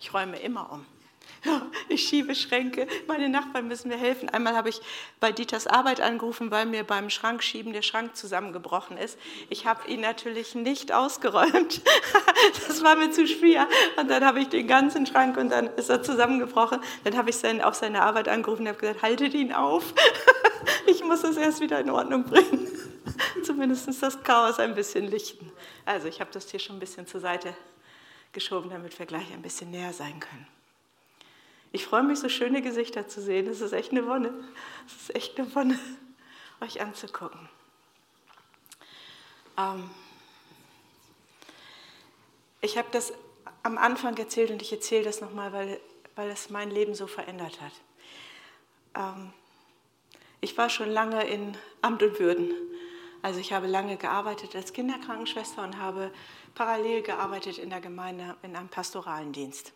Ich räume immer um. Ich schiebe Schränke. Meine Nachbarn müssen mir helfen. Einmal habe ich bei Dieters Arbeit angerufen, weil mir beim Schrankschieben der Schrank zusammengebrochen ist. Ich habe ihn natürlich nicht ausgeräumt. Das war mir zu schwer. Und dann habe ich den ganzen Schrank und dann ist er zusammengebrochen. Dann habe ich auf seine Arbeit angerufen und habe gesagt, haltet ihn auf. Ich muss es erst wieder in Ordnung bringen. Zumindest das Chaos ein bisschen lichten. Also ich habe das hier schon ein bisschen zur Seite geschoben, damit wir gleich ein bisschen näher sein können. Ich freue mich, so schöne Gesichter zu sehen. Es ist echt eine Wonne. Es ist echt eine Wonne, euch anzugucken. Ähm ich habe das am Anfang erzählt und ich erzähle das nochmal, weil, weil es mein Leben so verändert hat. Ähm ich war schon lange in Amt und Würden. Also ich habe lange gearbeitet als Kinderkrankenschwester und habe parallel gearbeitet in der Gemeinde in einem pastoralen Dienst.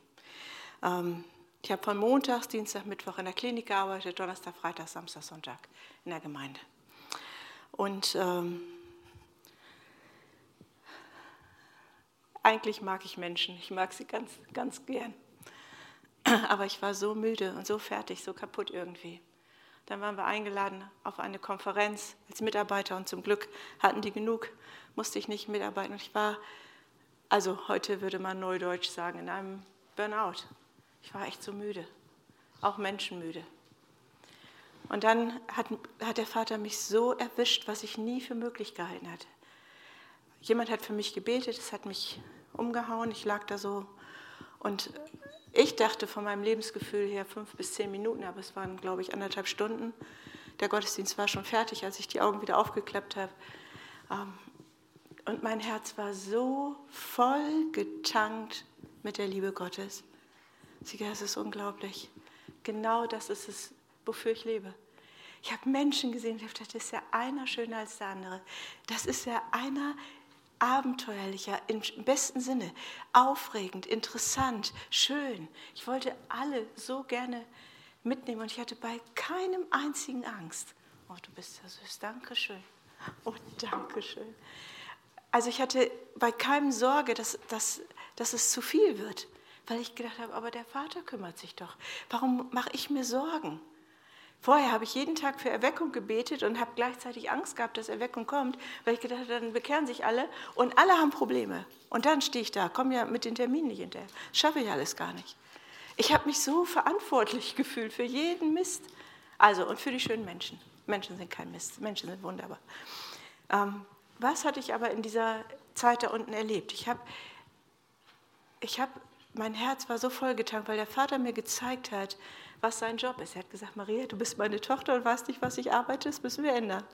Ähm ich habe von Montags, Dienstag, Mittwoch in der Klinik gearbeitet, Donnerstag, Freitag, Samstag, Sonntag in der Gemeinde. Und ähm, eigentlich mag ich Menschen, ich mag sie ganz, ganz gern. Aber ich war so müde und so fertig, so kaputt irgendwie. Dann waren wir eingeladen auf eine Konferenz als Mitarbeiter und zum Glück hatten die genug, musste ich nicht mitarbeiten. Und ich war, also heute würde man neudeutsch sagen, in einem Burnout. Ich war echt so müde, auch menschenmüde. Und dann hat, hat der Vater mich so erwischt, was ich nie für möglich gehalten hatte. Jemand hat für mich gebetet, es hat mich umgehauen, ich lag da so. Und ich dachte von meinem Lebensgefühl her fünf bis zehn Minuten, aber es waren, glaube ich, anderthalb Stunden. Der Gottesdienst war schon fertig, als ich die Augen wieder aufgeklappt habe. Ähm, und mein Herz war so voll getankt mit der Liebe Gottes. Sieger, es ist unglaublich. Genau das ist es, wofür ich lebe. Ich habe Menschen gesehen, das ist ja einer schöner als der andere. Das ist ja einer abenteuerlicher, im besten Sinne, aufregend, interessant, schön. Ich wollte alle so gerne mitnehmen und ich hatte bei keinem einzigen Angst. Oh, du bist ja süß, danke schön. Oh, danke schön. Also ich hatte bei keinem Sorge, dass, dass, dass es zu viel wird weil ich gedacht habe, aber der Vater kümmert sich doch. Warum mache ich mir Sorgen? Vorher habe ich jeden Tag für Erweckung gebetet und habe gleichzeitig Angst gehabt, dass Erweckung kommt, weil ich gedacht habe, dann bekehren sich alle und alle haben Probleme. Und dann stehe ich da, komme ja mit den Terminen nicht hinterher. Schaffe ich alles gar nicht. Ich habe mich so verantwortlich gefühlt für jeden Mist. Also und für die schönen Menschen. Menschen sind kein Mist, Menschen sind wunderbar. Ähm, was hatte ich aber in dieser Zeit da unten erlebt? Ich habe ich hab mein Herz war so vollgetankt, weil der Vater mir gezeigt hat, was sein Job ist. Er hat gesagt, Maria, du bist meine Tochter und weißt nicht, was ich arbeite, das müssen wir ändern.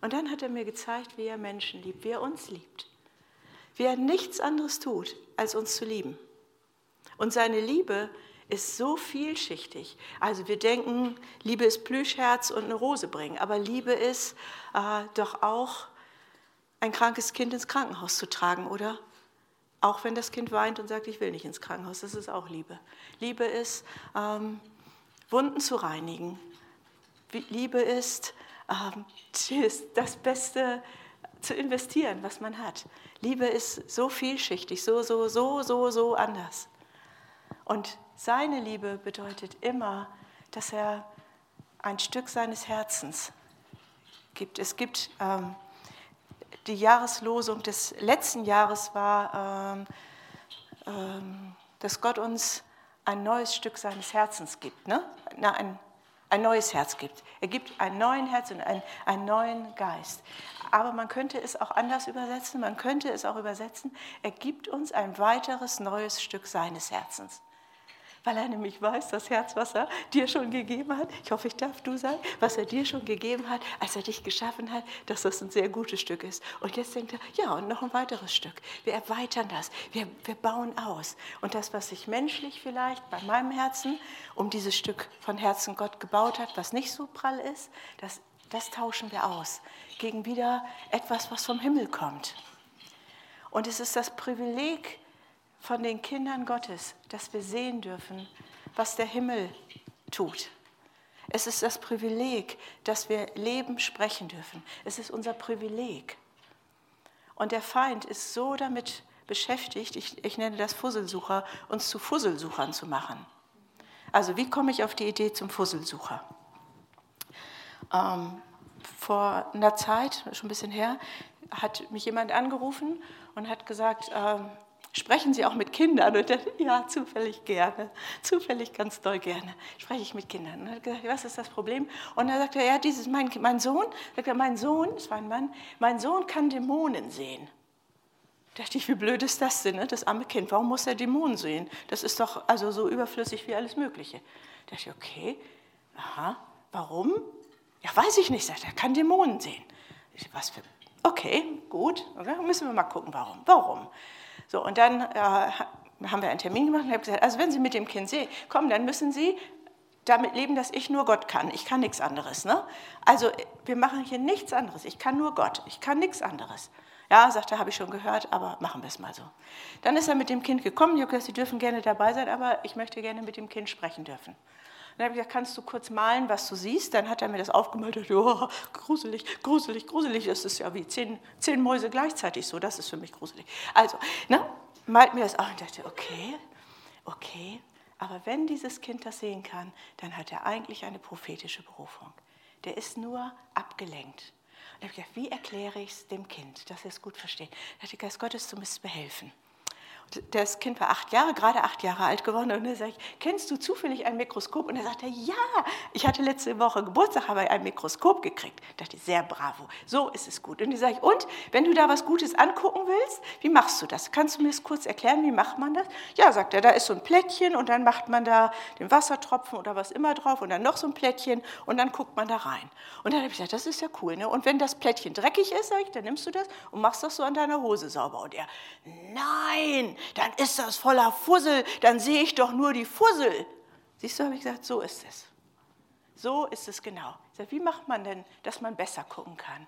Und dann hat er mir gezeigt, wie er Menschen liebt, wie er uns liebt. Wie er nichts anderes tut, als uns zu lieben. Und seine Liebe ist so vielschichtig. Also wir denken, Liebe ist Plüschherz und eine Rose bringen, aber Liebe ist äh, doch auch ein krankes Kind ins Krankenhaus zu tragen, oder? Auch wenn das Kind weint und sagt, ich will nicht ins Krankenhaus, das ist auch Liebe. Liebe ist, ähm, Wunden zu reinigen. Liebe ist, ähm, das Beste zu investieren, was man hat. Liebe ist so vielschichtig, so, so, so, so, so anders. Und seine Liebe bedeutet immer, dass er ein Stück seines Herzens gibt. Es gibt ähm, die Jahreslosung des letzten Jahres war, ähm, ähm, dass Gott uns ein neues Stück seines Herzens gibt, ne? Na, ein, ein neues Herz gibt. Er gibt einen neuen Herz und einen, einen neuen Geist. Aber man könnte es auch anders übersetzen, man könnte es auch übersetzen, er gibt uns ein weiteres neues Stück seines Herzens weil er nämlich weiß, das Herz, was er dir schon gegeben hat, ich hoffe, ich darf du sagen, was er dir schon gegeben hat, als er dich geschaffen hat, dass das ein sehr gutes Stück ist. Und jetzt denkt er, ja, und noch ein weiteres Stück. Wir erweitern das, wir, wir bauen aus. Und das, was sich menschlich vielleicht bei meinem Herzen um dieses Stück von Herzen Gott gebaut hat, was nicht so prall ist, das, das tauschen wir aus gegen wieder etwas, was vom Himmel kommt. Und es ist das Privileg, von den Kindern Gottes, dass wir sehen dürfen, was der Himmel tut. Es ist das Privileg, dass wir Leben sprechen dürfen. Es ist unser Privileg. Und der Feind ist so damit beschäftigt, ich, ich nenne das Fusselsucher, uns zu Fusselsuchern zu machen. Also wie komme ich auf die Idee zum Fusselsucher? Ähm, vor einer Zeit, schon ein bisschen her, hat mich jemand angerufen und hat gesagt, ähm, Sprechen Sie auch mit Kindern? Und dann, ja, zufällig gerne, zufällig ganz doll gerne spreche ich mit Kindern. Und er hat gesagt, was ist das Problem? Und dann sagt er, ja, dieses, mein, mein Sohn, sagt er, mein Sohn, das war ein Mann, mein Sohn kann Dämonen sehen. Da dachte ich, wie blöd ist das denn, ne? das arme Kind, warum muss er Dämonen sehen? Das ist doch also so überflüssig wie alles Mögliche. Da dachte ich, okay, aha, warum? Ja, weiß ich nicht, sagt er, er kann Dämonen sehen. Ich, was für, okay, gut, okay, müssen wir mal gucken, warum. Warum? So, und dann äh, haben wir einen Termin gemacht und habe gesagt, also wenn Sie mit dem Kind kommen, dann müssen Sie damit leben, dass ich nur Gott kann. Ich kann nichts anderes. Ne? Also wir machen hier nichts anderes. Ich kann nur Gott. Ich kann nichts anderes. Ja, sagt er, habe ich schon gehört, aber machen wir es mal so. Dann ist er mit dem Kind gekommen. Ich habe gesagt, Sie dürfen gerne dabei sein, aber ich möchte gerne mit dem Kind sprechen dürfen. Dann habe ich gesagt, kannst du kurz malen, was du siehst? Dann hat er mir das aufgemalt. Und, oh, gruselig, gruselig, gruselig. Das ist ja wie zehn, zehn Mäuse gleichzeitig so. Das ist für mich gruselig. Also, ne, malt mir das auf und dachte, okay, okay. Aber wenn dieses Kind das sehen kann, dann hat er eigentlich eine prophetische Berufung. Der ist nur abgelenkt. Und ich habe gesagt, wie erkläre ich es dem Kind, dass er es gut versteht? Da hat der Geist Gottes, du musst mir helfen das Kind war acht Jahre, gerade acht Jahre alt geworden. Und er sagt, kennst du zufällig ein Mikroskop? Und er sagte, ja, ich hatte letzte Woche Geburtstag, habe ein Mikroskop gekriegt. Ich dachte, sehr bravo, so ist es gut. Und ich sage, und wenn du da was Gutes angucken willst, wie machst du das? Kannst du mir das kurz erklären, wie macht man das? Ja, sagt er, da ist so ein Plättchen und dann macht man da den Wassertropfen oder was immer drauf und dann noch so ein Plättchen und dann guckt man da rein. Und dann habe ich gesagt, das ist ja cool. Ne? Und wenn das Plättchen dreckig ist, sage ich, dann nimmst du das und machst das so an deiner Hose sauber. Und er, nein, dann ist das voller Fussel, dann sehe ich doch nur die Fussel. Siehst du, habe ich gesagt, so ist es. So ist es genau. Sage, wie macht man denn, dass man besser gucken kann?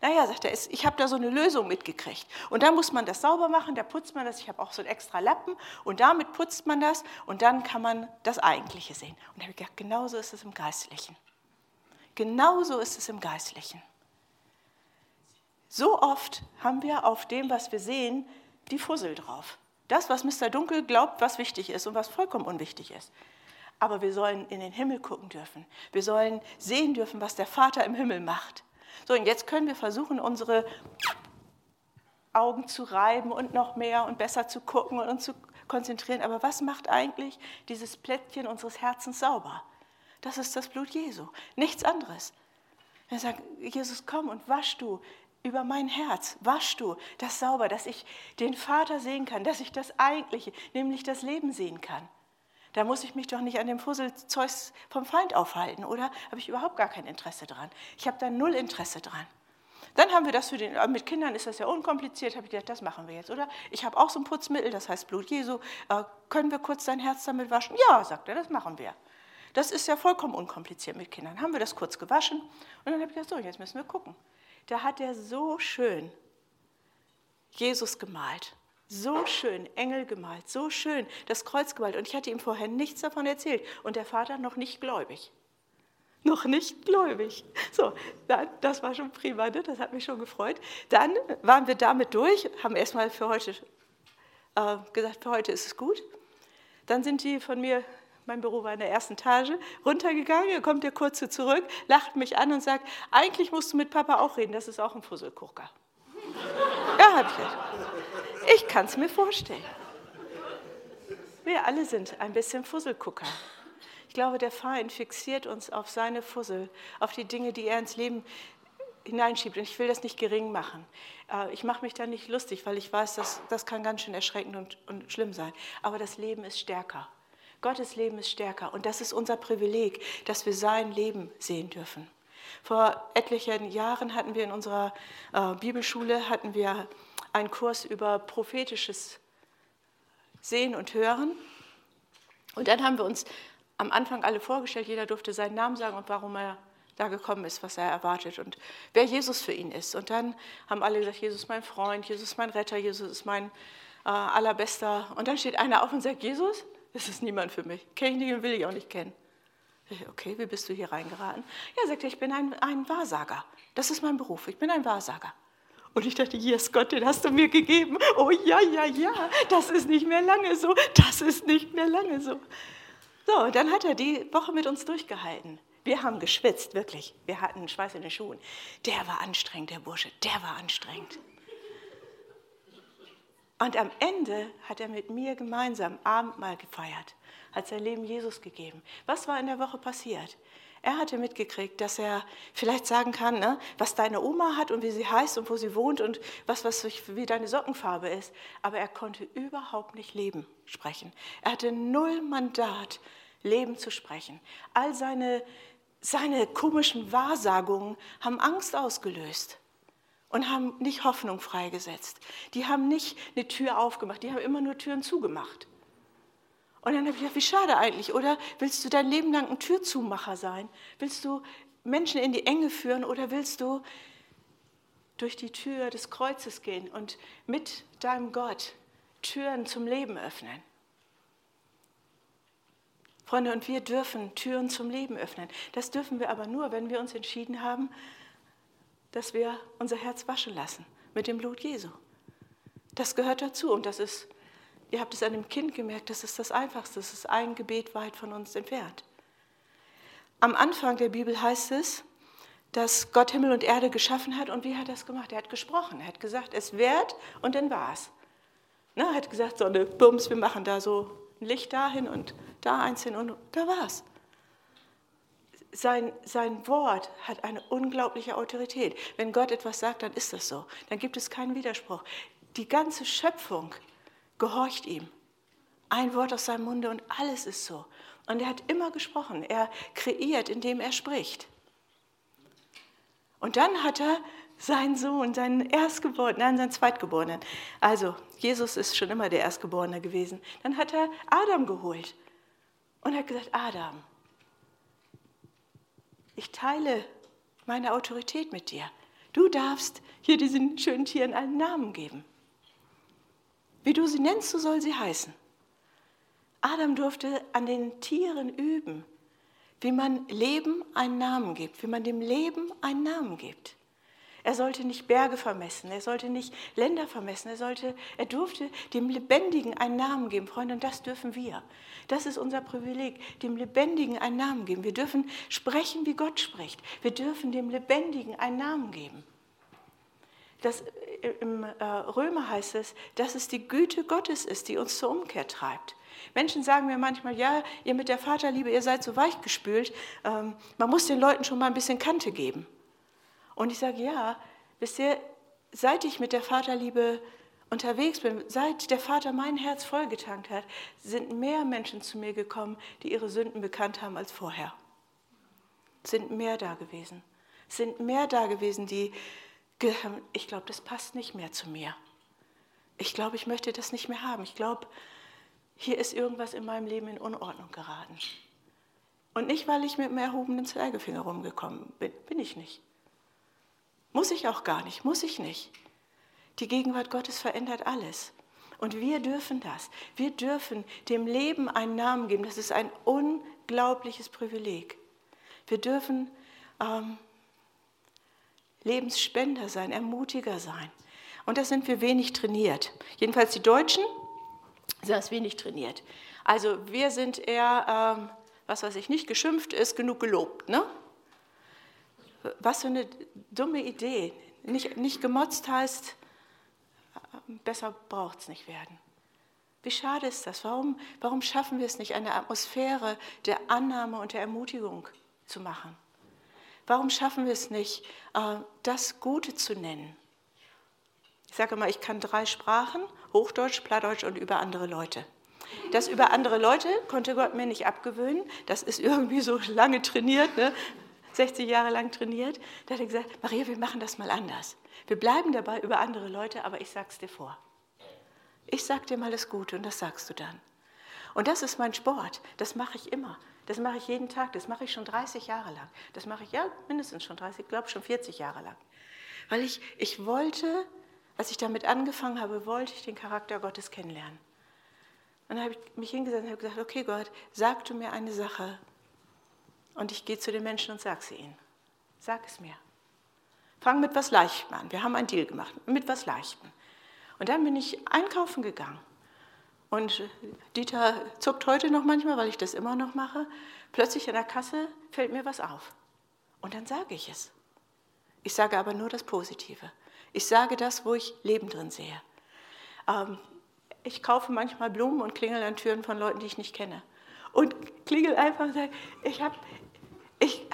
Naja, sagt er, ich habe da so eine Lösung mitgekriegt. Und dann muss man das sauber machen, da putzt man das. Ich habe auch so einen extra Lappen und damit putzt man das und dann kann man das Eigentliche sehen. Und da habe ich gedacht, genauso ist es im Geistlichen. Genauso ist es im Geistlichen. So oft haben wir auf dem, was wir sehen, die Fussel drauf. Das, was Mr. Dunkel glaubt, was wichtig ist und was vollkommen unwichtig ist. Aber wir sollen in den Himmel gucken dürfen. Wir sollen sehen dürfen, was der Vater im Himmel macht. So, und jetzt können wir versuchen, unsere Augen zu reiben und noch mehr und besser zu gucken und uns zu konzentrieren. Aber was macht eigentlich dieses Plättchen unseres Herzens sauber? Das ist das Blut Jesu, nichts anderes. Er sagt, Jesus, komm und wasch du über mein Herz, wasch du das sauber, dass ich den Vater sehen kann, dass ich das Eigentliche, nämlich das Leben sehen kann. Da muss ich mich doch nicht an dem Fusselzeug vom Feind aufhalten, oder? Habe ich überhaupt gar kein Interesse dran. Ich habe da null Interesse dran. Dann haben wir das für den, mit Kindern ist das ja unkompliziert, habe ich gedacht, das machen wir jetzt, oder? Ich habe auch so ein Putzmittel, das heißt Blut Jesu. Äh, können wir kurz dein Herz damit waschen? Ja, sagt er, das machen wir. Das ist ja vollkommen unkompliziert mit Kindern. Haben wir das kurz gewaschen und dann habe ich gedacht, so, jetzt müssen wir gucken da hat er so schön Jesus gemalt. So schön, Engel gemalt, so schön, das Kreuz gemalt. Und ich hatte ihm vorher nichts davon erzählt. Und der Vater noch nicht gläubig. Noch nicht gläubig. So, dann, das war schon prima, ne? das hat mich schon gefreut. Dann waren wir damit durch, haben erstmal für heute äh, gesagt, für heute ist es gut. Dann sind die von mir mein Büro war in der ersten Etage, runtergegangen, kommt der kurze zurück, lacht mich an und sagt, eigentlich musst du mit Papa auch reden, das ist auch ein Fusselgucker. ja, hab ich gesagt. Ich kann es mir vorstellen. Wir alle sind ein bisschen Fusselgucker. Ich glaube, der Feind fixiert uns auf seine Fussel, auf die Dinge, die er ins Leben hineinschiebt. Und ich will das nicht gering machen. Äh, ich mache mich da nicht lustig, weil ich weiß, dass, das kann ganz schön erschreckend und, und schlimm sein. Aber das Leben ist stärker. Gottes Leben ist stärker und das ist unser Privileg, dass wir sein Leben sehen dürfen. Vor etlichen Jahren hatten wir in unserer äh, Bibelschule hatten wir einen Kurs über prophetisches Sehen und Hören. Und dann haben wir uns am Anfang alle vorgestellt, jeder durfte seinen Namen sagen und warum er da gekommen ist, was er erwartet und wer Jesus für ihn ist. Und dann haben alle gesagt, Jesus ist mein Freund, Jesus ist mein Retter, Jesus ist mein äh, allerbester. Und dann steht einer auf und sagt, Jesus, das ist niemand für mich. Kenne ich nicht und will ich auch nicht kennen. Okay, wie bist du hier reingeraten? Ja, sagt er, ich bin ein, ein Wahrsager. Das ist mein Beruf. Ich bin ein Wahrsager. Und ich dachte, yes, Gott, den hast du mir gegeben. Oh ja, ja, ja, das ist nicht mehr lange so, das ist nicht mehr lange so. So, dann hat er die Woche mit uns durchgehalten. Wir haben geschwitzt, wirklich. Wir hatten Schweiß in den Schuhen. Der war anstrengend, der Bursche, der war anstrengend. Und am Ende hat er mit mir gemeinsam Abendmahl gefeiert, hat sein Leben Jesus gegeben. Was war in der Woche passiert? Er hatte mitgekriegt, dass er vielleicht sagen kann, ne, was deine Oma hat und wie sie heißt und wo sie wohnt und was, was wie deine Sockenfarbe ist. Aber er konnte überhaupt nicht Leben sprechen. Er hatte null Mandat, Leben zu sprechen. All seine, seine komischen Wahrsagungen haben Angst ausgelöst und haben nicht Hoffnung freigesetzt. Die haben nicht eine Tür aufgemacht, die haben immer nur Türen zugemacht. Und dann habe ich gedacht, wie schade eigentlich. Oder willst du dein Leben lang ein Türzumacher sein? Willst du Menschen in die Enge führen oder willst du durch die Tür des Kreuzes gehen und mit deinem Gott Türen zum Leben öffnen? Freunde, und wir dürfen Türen zum Leben öffnen. Das dürfen wir aber nur, wenn wir uns entschieden haben, dass wir unser Herz waschen lassen mit dem Blut Jesu. Das gehört dazu und das ist Ihr habt es an dem Kind gemerkt, das ist das Einfachste, das ist ein Gebet weit von uns entfernt. Am Anfang der Bibel heißt es, dass Gott Himmel und Erde geschaffen hat und wie hat er das gemacht? Er hat gesprochen, er hat gesagt, es wird und dann war es. er hat gesagt, Sonne, Bums, wir machen da so ein Licht dahin und da eins hin und da war es. Sein, sein Wort hat eine unglaubliche Autorität. Wenn Gott etwas sagt, dann ist das so. Dann gibt es keinen Widerspruch. Die ganze Schöpfung gehorcht ihm. Ein Wort aus seinem Munde und alles ist so. Und er hat immer gesprochen. Er kreiert, indem er spricht. Und dann hat er seinen Sohn, seinen Erstgeborenen, nein, seinen Zweitgeborenen. Also, Jesus ist schon immer der Erstgeborene gewesen. Dann hat er Adam geholt und hat gesagt, Adam, ich teile meine Autorität mit dir. Du darfst hier diesen schönen Tieren einen Namen geben. Wie du sie nennst, so soll sie heißen. Adam durfte an den Tieren üben, wie man Leben einen Namen gibt, wie man dem Leben einen Namen gibt. Er sollte nicht Berge vermessen, er sollte nicht Länder vermessen, er, sollte, er durfte dem Lebendigen einen Namen geben, Freunde, und das dürfen wir. Das ist unser Privileg, dem Lebendigen einen Namen geben. Wir dürfen sprechen, wie Gott spricht. Wir dürfen dem Lebendigen einen Namen geben. Das, äh, Im äh, Römer heißt es, dass es die Güte Gottes ist, die uns zur Umkehr treibt. Menschen sagen mir manchmal, ja, ihr mit der Vaterliebe, ihr seid so weichgespült, ähm, man muss den Leuten schon mal ein bisschen Kante geben. Und ich sage, ja, ihr, seit ich mit der Vaterliebe unterwegs bin, seit der Vater mein Herz vollgetankt hat, sind mehr Menschen zu mir gekommen, die ihre Sünden bekannt haben als vorher. Sind mehr da gewesen. Sind mehr da gewesen, die ich glaube, das passt nicht mehr zu mir. Ich glaube, ich möchte das nicht mehr haben. Ich glaube, hier ist irgendwas in meinem Leben in Unordnung geraten. Und nicht, weil ich mit dem erhobenen Zeigefinger rumgekommen bin. Bin ich nicht. Muss ich auch gar nicht. Muss ich nicht. Die Gegenwart Gottes verändert alles. Und wir dürfen das. Wir dürfen dem Leben einen Namen geben. Das ist ein unglaubliches Privileg. Wir dürfen ähm, Lebensspender sein, Ermutiger sein. Und da sind wir wenig trainiert. Jedenfalls die Deutschen sind das wenig trainiert. Also wir sind eher, ähm, was weiß ich, nicht geschimpft ist, genug gelobt. Ne? Was für eine dumme Idee. Nicht, nicht gemotzt heißt, besser braucht es nicht werden. Wie schade ist das? Warum, warum schaffen wir es nicht, eine Atmosphäre der Annahme und der Ermutigung zu machen? Warum schaffen wir es nicht, äh, das Gute zu nennen? Ich sage mal, ich kann drei Sprachen, Hochdeutsch, Plattdeutsch und über andere Leute. Das über andere Leute konnte Gott mir nicht abgewöhnen. Das ist irgendwie so lange trainiert, ne? 60 Jahre lang trainiert. Da hat er gesagt, Maria, wir machen das mal anders. Wir bleiben dabei über andere Leute, aber ich sag's dir vor. Ich sag dir mal das Gute und das sagst du dann. Und das ist mein Sport. Das mache ich immer. Das mache ich jeden Tag, das mache ich schon 30 Jahre lang. Das mache ich ja mindestens schon 30, ich glaube schon 40 Jahre lang. Weil ich, ich wollte, als ich damit angefangen habe, wollte ich den Charakter Gottes kennenlernen. Und dann habe ich mich hingesetzt und habe gesagt, okay Gott, sag du mir eine Sache und ich gehe zu den Menschen und sage sie ihnen. Sag es mir. Fang mit was Leichtem an. Wir haben einen Deal gemacht, mit was Leichtem. Und dann bin ich einkaufen gegangen. Und Dieter zuckt heute noch manchmal, weil ich das immer noch mache. Plötzlich in der Kasse fällt mir was auf. Und dann sage ich es. Ich sage aber nur das Positive. Ich sage das, wo ich Leben drin sehe. Ähm, ich kaufe manchmal Blumen und klingel an Türen von Leuten, die ich nicht kenne. Und klingel einfach und sage, ich, hab, ich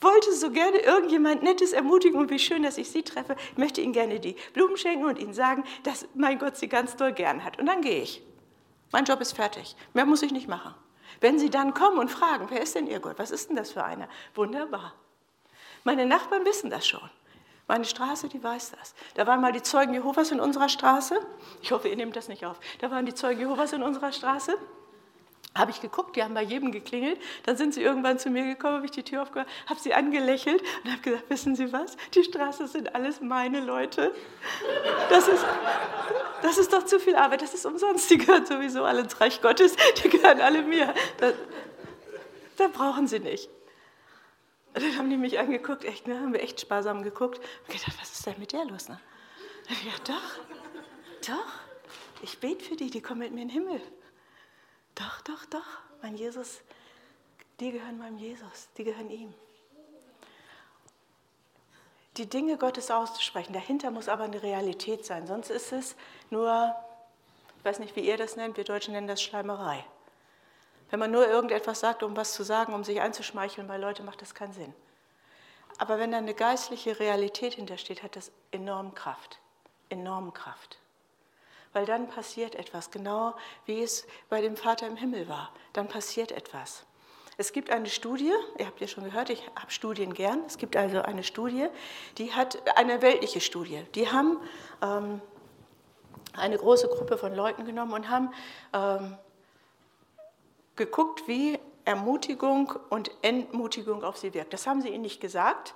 wollte so gerne irgendjemand Nettes ermutigen und wie schön, dass ich Sie treffe. Ich möchte Ihnen gerne die Blumen schenken und Ihnen sagen, dass mein Gott Sie ganz doll gern hat. Und dann gehe ich. Mein Job ist fertig. Mehr muss ich nicht machen. Wenn Sie dann kommen und fragen, wer ist denn Ihr Gott? Was ist denn das für einer? Wunderbar. Meine Nachbarn wissen das schon. Meine Straße, die weiß das. Da waren mal die Zeugen Jehovas in unserer Straße. Ich hoffe, ihr nehmt das nicht auf. Da waren die Zeugen Jehovas in unserer Straße. Habe ich geguckt, die haben bei jedem geklingelt. Dann sind sie irgendwann zu mir gekommen, habe ich die Tür aufgemacht, habe sie angelächelt und habe gesagt, wissen Sie was, die Straße sind alles meine Leute. Das ist, das ist doch zu viel Arbeit, das ist umsonst. Die gehören sowieso alle ins Reich Gottes, die gehören alle mir. Das, da brauchen Sie nicht. Und dann haben die mich angeguckt, echt, ne, haben wir echt sparsam geguckt und gedacht, was ist denn mit der los? Ne? Ja, doch, doch, ich bete für die, die kommen mit mir in den Himmel. Doch, doch, doch, mein Jesus, die gehören meinem Jesus, die gehören ihm. Die Dinge Gottes auszusprechen, dahinter muss aber eine Realität sein, sonst ist es nur, ich weiß nicht, wie ihr das nennt, wir Deutschen nennen das Schleimerei. Wenn man nur irgendetwas sagt, um was zu sagen, um sich einzuschmeicheln bei Leuten, macht das keinen Sinn. Aber wenn da eine geistliche Realität hintersteht, hat das enorm Kraft. Enorm Kraft weil dann passiert etwas, genau wie es bei dem Vater im Himmel war. Dann passiert etwas. Es gibt eine Studie, ihr habt ja schon gehört, ich habe Studien gern. Es gibt also eine Studie, die hat eine weltliche Studie. Die haben ähm, eine große Gruppe von Leuten genommen und haben ähm, geguckt, wie Ermutigung und Entmutigung auf sie wirkt. Das haben sie ihnen nicht gesagt.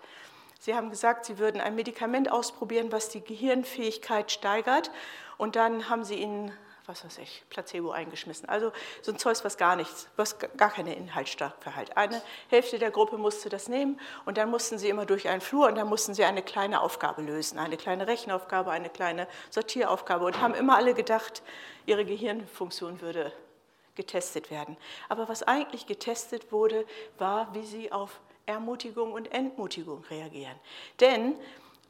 Sie haben gesagt, sie würden ein Medikament ausprobieren, was die Gehirnfähigkeit steigert und dann haben sie ihnen, was weiß ich, Placebo eingeschmissen. Also so ein Zeug, was gar nichts, was gar keine Inhaltsstoffe hat. Eine Hälfte der Gruppe musste das nehmen und dann mussten sie immer durch einen Flur und dann mussten sie eine kleine Aufgabe lösen, eine kleine Rechenaufgabe, eine kleine Sortieraufgabe und haben immer alle gedacht, ihre Gehirnfunktion würde getestet werden. Aber was eigentlich getestet wurde, war, wie sie auf Ermutigung und Entmutigung reagieren. Denn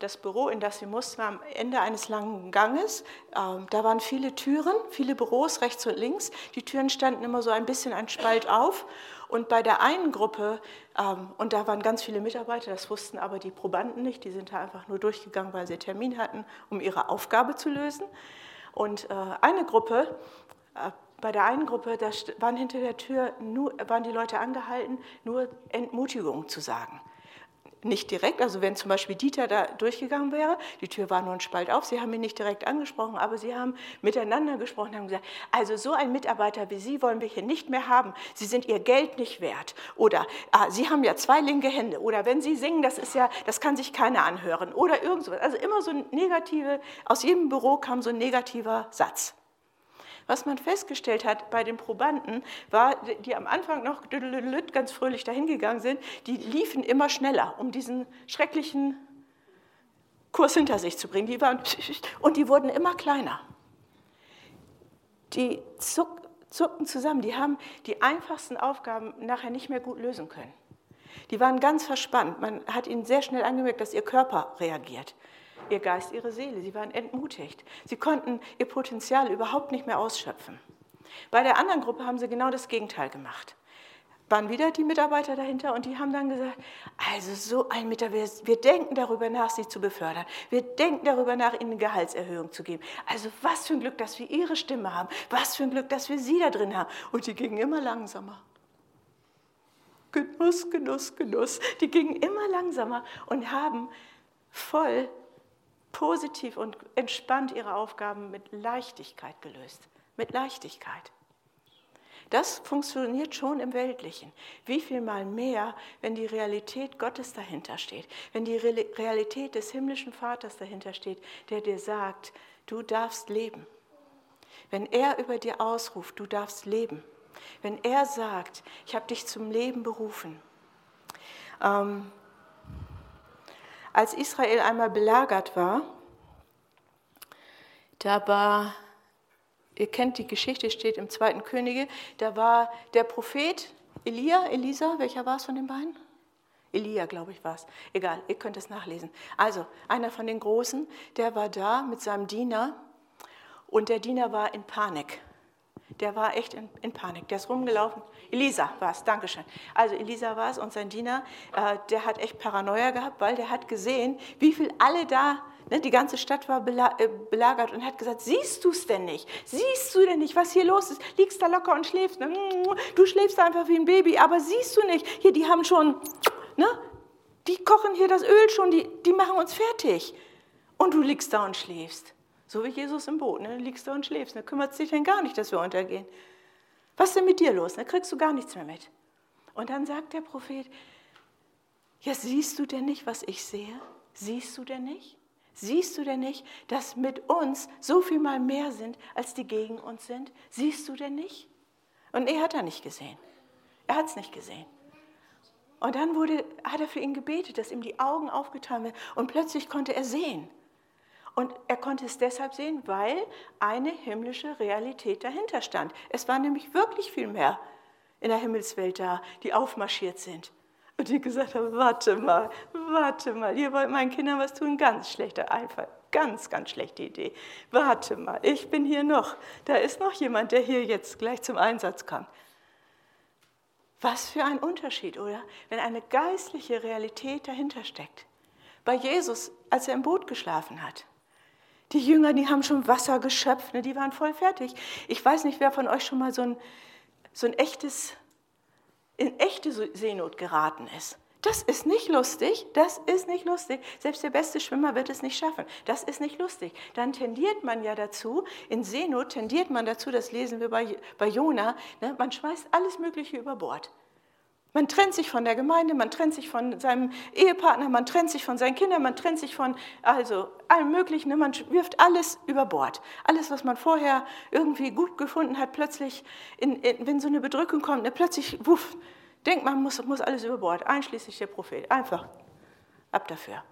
das Büro, in das sie mussten, war am Ende eines langen Ganges. Ähm, da waren viele Türen, viele Büros rechts und links. Die Türen standen immer so ein bisschen ein Spalt auf. Und bei der einen Gruppe, ähm, und da waren ganz viele Mitarbeiter, das wussten aber die Probanden nicht, die sind da einfach nur durchgegangen, weil sie Termin hatten, um ihre Aufgabe zu lösen. Und äh, eine Gruppe, äh, bei der einen Gruppe, da waren hinter der Tür, nur, waren die Leute angehalten, nur Entmutigung zu sagen nicht direkt, also wenn zum Beispiel Dieter da durchgegangen wäre, die Tür war nur ein Spalt auf, Sie haben ihn nicht direkt angesprochen, aber Sie haben miteinander gesprochen, haben gesagt, also so ein Mitarbeiter wie Sie wollen wir hier nicht mehr haben, Sie sind Ihr Geld nicht wert oder ah, Sie haben ja zwei linke Hände oder wenn Sie singen, das ist ja, das kann sich keiner anhören oder irgend sowas. Also immer so ein negative, aus jedem Büro kam so ein negativer Satz. Was man festgestellt hat bei den Probanden, war, die am Anfang noch ganz fröhlich dahingegangen sind, die liefen immer schneller, um diesen schrecklichen Kurs hinter sich zu bringen. Die waren, und die wurden immer kleiner. Die zuck, zuckten zusammen, die haben die einfachsten Aufgaben nachher nicht mehr gut lösen können. Die waren ganz verspannt. Man hat ihnen sehr schnell angemerkt, dass ihr Körper reagiert ihr Geist, ihre Seele. Sie waren entmutigt. Sie konnten ihr Potenzial überhaupt nicht mehr ausschöpfen. Bei der anderen Gruppe haben sie genau das Gegenteil gemacht. Waren wieder die Mitarbeiter dahinter und die haben dann gesagt, also so ein Mitarbeiter, wir denken darüber nach, sie zu befördern. Wir denken darüber nach, ihnen eine Gehaltserhöhung zu geben. Also was für ein Glück, dass wir ihre Stimme haben. Was für ein Glück, dass wir sie da drin haben. Und die gingen immer langsamer. Genuss, Genuss, Genuss. Die gingen immer langsamer und haben voll positiv und entspannt ihre Aufgaben mit Leichtigkeit gelöst. Mit Leichtigkeit. Das funktioniert schon im Weltlichen. Wie viel mal mehr, wenn die Realität Gottes dahinter steht, wenn die Realität des himmlischen Vaters dahinter steht, der dir sagt, du darfst leben. Wenn er über dir ausruft, du darfst leben. Wenn er sagt, ich habe dich zum Leben berufen. Ähm, als Israel einmal belagert war, da war, ihr kennt die Geschichte, steht im zweiten Könige, da war der Prophet Elia, Elisa, welcher war es von den beiden? Elia, glaube ich, war es. Egal, ihr könnt es nachlesen. Also, einer von den Großen, der war da mit seinem Diener und der Diener war in Panik. Der war echt in, in Panik. Der ist rumgelaufen. Elisa war es, Dankeschön. Also Elisa war es und sein Diener, äh, der hat echt Paranoia gehabt, weil der hat gesehen, wie viel alle da, ne, die ganze Stadt war äh, belagert und hat gesagt, siehst du es denn nicht? Siehst du denn nicht, was hier los ist? Liegst da locker und schläfst. Ne? Du schläfst einfach wie ein Baby, aber siehst du nicht? Hier, die haben schon, ne, die kochen hier das Öl schon, die, die machen uns fertig. Und du liegst da und schläfst. So wie Jesus im Boot, ne? liegst da und schläfst. Ne? kümmert sich denn gar nicht, dass wir untergehen. Was ist denn mit dir los? Da ne? kriegst du gar nichts mehr mit. Und dann sagt der Prophet, ja, siehst du denn nicht, was ich sehe? Siehst du denn nicht? Siehst du denn nicht, dass mit uns so viel mal mehr sind, als die gegen uns sind? Siehst du denn nicht? Und er hat er nicht gesehen. Er hat es nicht gesehen. Und dann wurde, hat er für ihn gebetet, dass ihm die Augen aufgetan werden. Und plötzlich konnte er sehen. Und er konnte es deshalb sehen, weil eine himmlische Realität dahinter stand. Es war nämlich wirklich viel mehr in der Himmelswelt da, die aufmarschiert sind. Und die gesagt haben, warte mal, warte mal, ihr wollt meinen Kindern was tun, ganz schlechter Einfall, ganz, ganz schlechte Idee. Warte mal, ich bin hier noch, da ist noch jemand, der hier jetzt gleich zum Einsatz kommt. Was für ein Unterschied, oder? Wenn eine geistliche Realität dahinter steckt. Bei Jesus, als er im Boot geschlafen hat, die Jünger, die haben schon Wasser geschöpft, ne, die waren voll fertig. Ich weiß nicht, wer von euch schon mal so ein, so ein echtes, in echte Seenot geraten ist. Das ist nicht lustig, das ist nicht lustig. Selbst der beste Schwimmer wird es nicht schaffen. Das ist nicht lustig. Dann tendiert man ja dazu, in Seenot tendiert man dazu, das lesen wir bei, bei Jona, ne, man schmeißt alles Mögliche über Bord. Man trennt sich von der Gemeinde, man trennt sich von seinem Ehepartner, man trennt sich von seinen Kindern, man trennt sich von also allem Möglichen. Ne? Man wirft alles über Bord. Alles, was man vorher irgendwie gut gefunden hat, plötzlich, in, in, wenn so eine Bedrückung kommt, ne, plötzlich, wuff, denkt man, muss, muss alles über Bord, einschließlich der Prophet. Einfach ab dafür.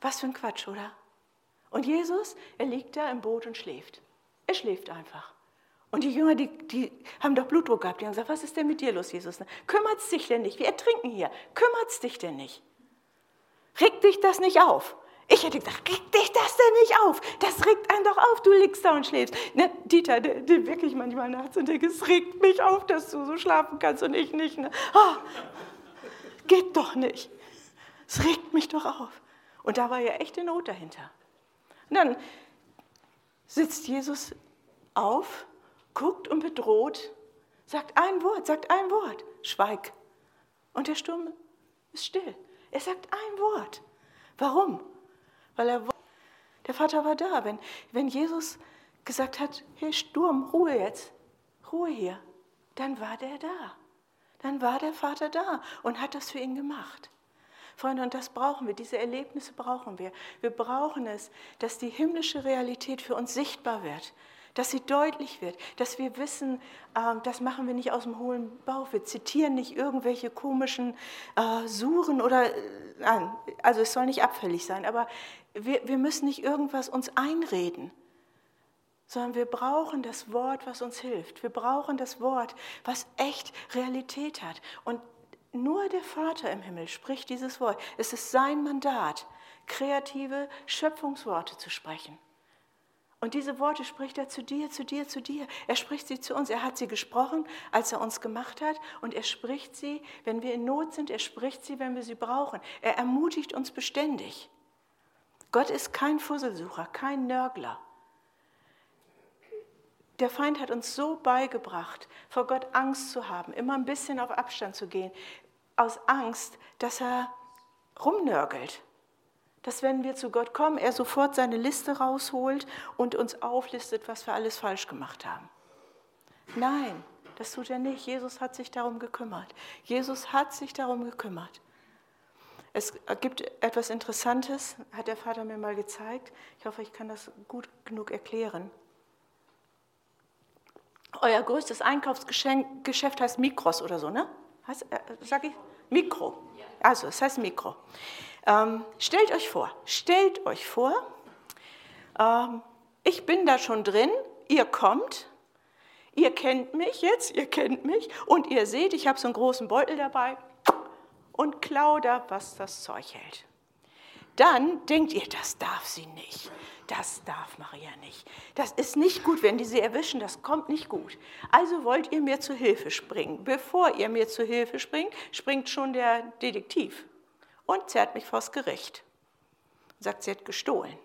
Was für ein Quatsch, oder? Und Jesus, er liegt da im Boot und schläft. Er schläft einfach. Und die Jünger, die, die haben doch Blutdruck gehabt. Die haben gesagt, was ist denn mit dir los, Jesus? Kümmert es dich denn nicht? Wir ertrinken hier. Kümmert es dich denn nicht? Regt dich das nicht auf? Ich hätte gesagt, regt dich das denn nicht auf? Das regt einen doch auf, du liegst da und schläfst. Ne, Dieter, der, der wirklich manchmal nachts und denkt, es regt mich auf, dass du so schlafen kannst und ich nicht. Ne? Oh, geht doch nicht. Es regt mich doch auf. Und da war ja echte Not dahinter. Und dann sitzt Jesus auf guckt und bedroht, sagt ein Wort, sagt ein Wort, schweig. Und der Sturm ist still. Er sagt ein Wort. Warum? Weil er der Vater war da. Wenn, wenn Jesus gesagt hat, hier Sturm, Ruhe jetzt, Ruhe hier, dann war der da. Dann war der Vater da und hat das für ihn gemacht. Freunde, und das brauchen wir, diese Erlebnisse brauchen wir. Wir brauchen es, dass die himmlische Realität für uns sichtbar wird, dass sie deutlich wird, dass wir wissen, ähm, das machen wir nicht aus dem hohlen Bauch, wir zitieren nicht irgendwelche komischen äh, Suren oder, äh, also es soll nicht abfällig sein, aber wir müssen nicht irgendwas uns einreden, sondern wir brauchen das Wort, was uns hilft. Wir brauchen das Wort, was echt Realität hat. Und nur der Vater im Himmel spricht dieses Wort. Es ist sein Mandat, kreative Schöpfungsworte zu sprechen. Und diese Worte spricht er zu dir, zu dir, zu dir. Er spricht sie zu uns. Er hat sie gesprochen, als er uns gemacht hat. Und er spricht sie, wenn wir in Not sind. Er spricht sie, wenn wir sie brauchen. Er ermutigt uns beständig. Gott ist kein Fusselsucher, kein Nörgler. Der Feind hat uns so beigebracht, vor Gott Angst zu haben, immer ein bisschen auf Abstand zu gehen, aus Angst, dass er rumnörgelt dass wenn wir zu Gott kommen, er sofort seine Liste rausholt und uns auflistet, was wir alles falsch gemacht haben. Nein, das tut er nicht. Jesus hat sich darum gekümmert. Jesus hat sich darum gekümmert. Es gibt etwas Interessantes, hat der Vater mir mal gezeigt. Ich hoffe, ich kann das gut genug erklären. Euer größtes Einkaufsgeschäft heißt Mikros oder so, ne? Heißt, äh, sag ich? Mikro. Also, es heißt Mikro. Ähm, stellt euch vor, stellt euch vor, ähm, ich bin da schon drin, ihr kommt, ihr kennt mich jetzt, ihr kennt mich und ihr seht, ich habe so einen großen Beutel dabei und klau da, was das Zeug hält. Dann denkt ihr, das darf sie nicht. Das darf Maria nicht. Das ist nicht gut, wenn die sie erwischen, das kommt nicht gut. Also wollt ihr mir zu Hilfe springen. Bevor ihr mir zu Hilfe springt, springt schon der Detektiv und zerrt mich vors Gericht. Sagt, sie hat gestohlen.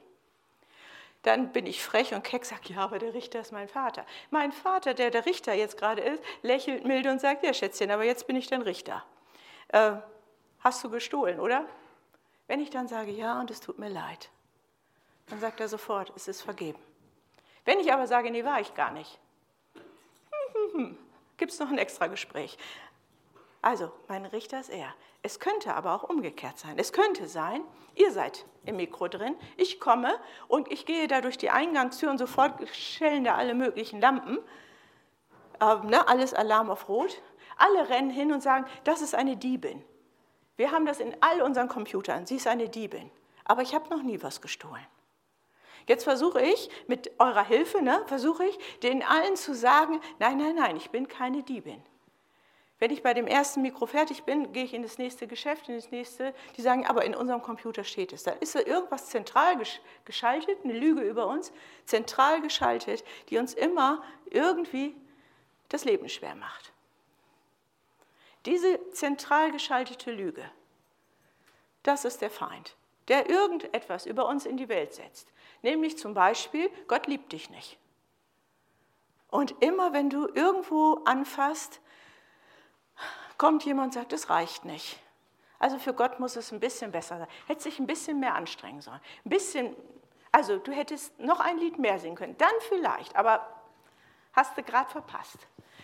Dann bin ich frech und keck, sage, ja, aber der Richter ist mein Vater. Mein Vater, der der Richter jetzt gerade ist, lächelt milde und sagt, ja, Schätzchen, aber jetzt bin ich dein Richter. Äh, hast du gestohlen, oder? Wenn ich dann sage, ja, und es tut mir leid, dann sagt er sofort, es ist vergeben. Wenn ich aber sage, nee, war ich gar nicht, gibt es noch ein extra Gespräch. Also, mein Richter ist er. Es könnte aber auch umgekehrt sein. Es könnte sein, ihr seid im Mikro drin, ich komme und ich gehe da durch die Eingangstür und sofort schellen da alle möglichen Lampen, äh, ne, alles Alarm auf Rot. Alle rennen hin und sagen, das ist eine Diebin. Wir haben das in all unseren Computern, sie ist eine Diebin. Aber ich habe noch nie was gestohlen. Jetzt versuche ich mit eurer Hilfe, ne, versuche ich den allen zu sagen, nein, nein, nein, ich bin keine Diebin. Wenn ich bei dem ersten Mikro fertig bin, gehe ich in das nächste Geschäft, in das nächste. Die sagen, aber in unserem Computer steht es. Da ist irgendwas zentral geschaltet, eine Lüge über uns, zentral geschaltet, die uns immer irgendwie das Leben schwer macht. Diese zentral geschaltete Lüge, das ist der Feind, der irgendetwas über uns in die Welt setzt. Nämlich zum Beispiel, Gott liebt dich nicht. Und immer wenn du irgendwo anfasst, kommt jemand und sagt, es reicht nicht. Also für Gott muss es ein bisschen besser sein. Hätte sich ein bisschen mehr anstrengen sollen. Ein bisschen, also du hättest noch ein Lied mehr singen können. Dann vielleicht, aber hast du gerade verpasst.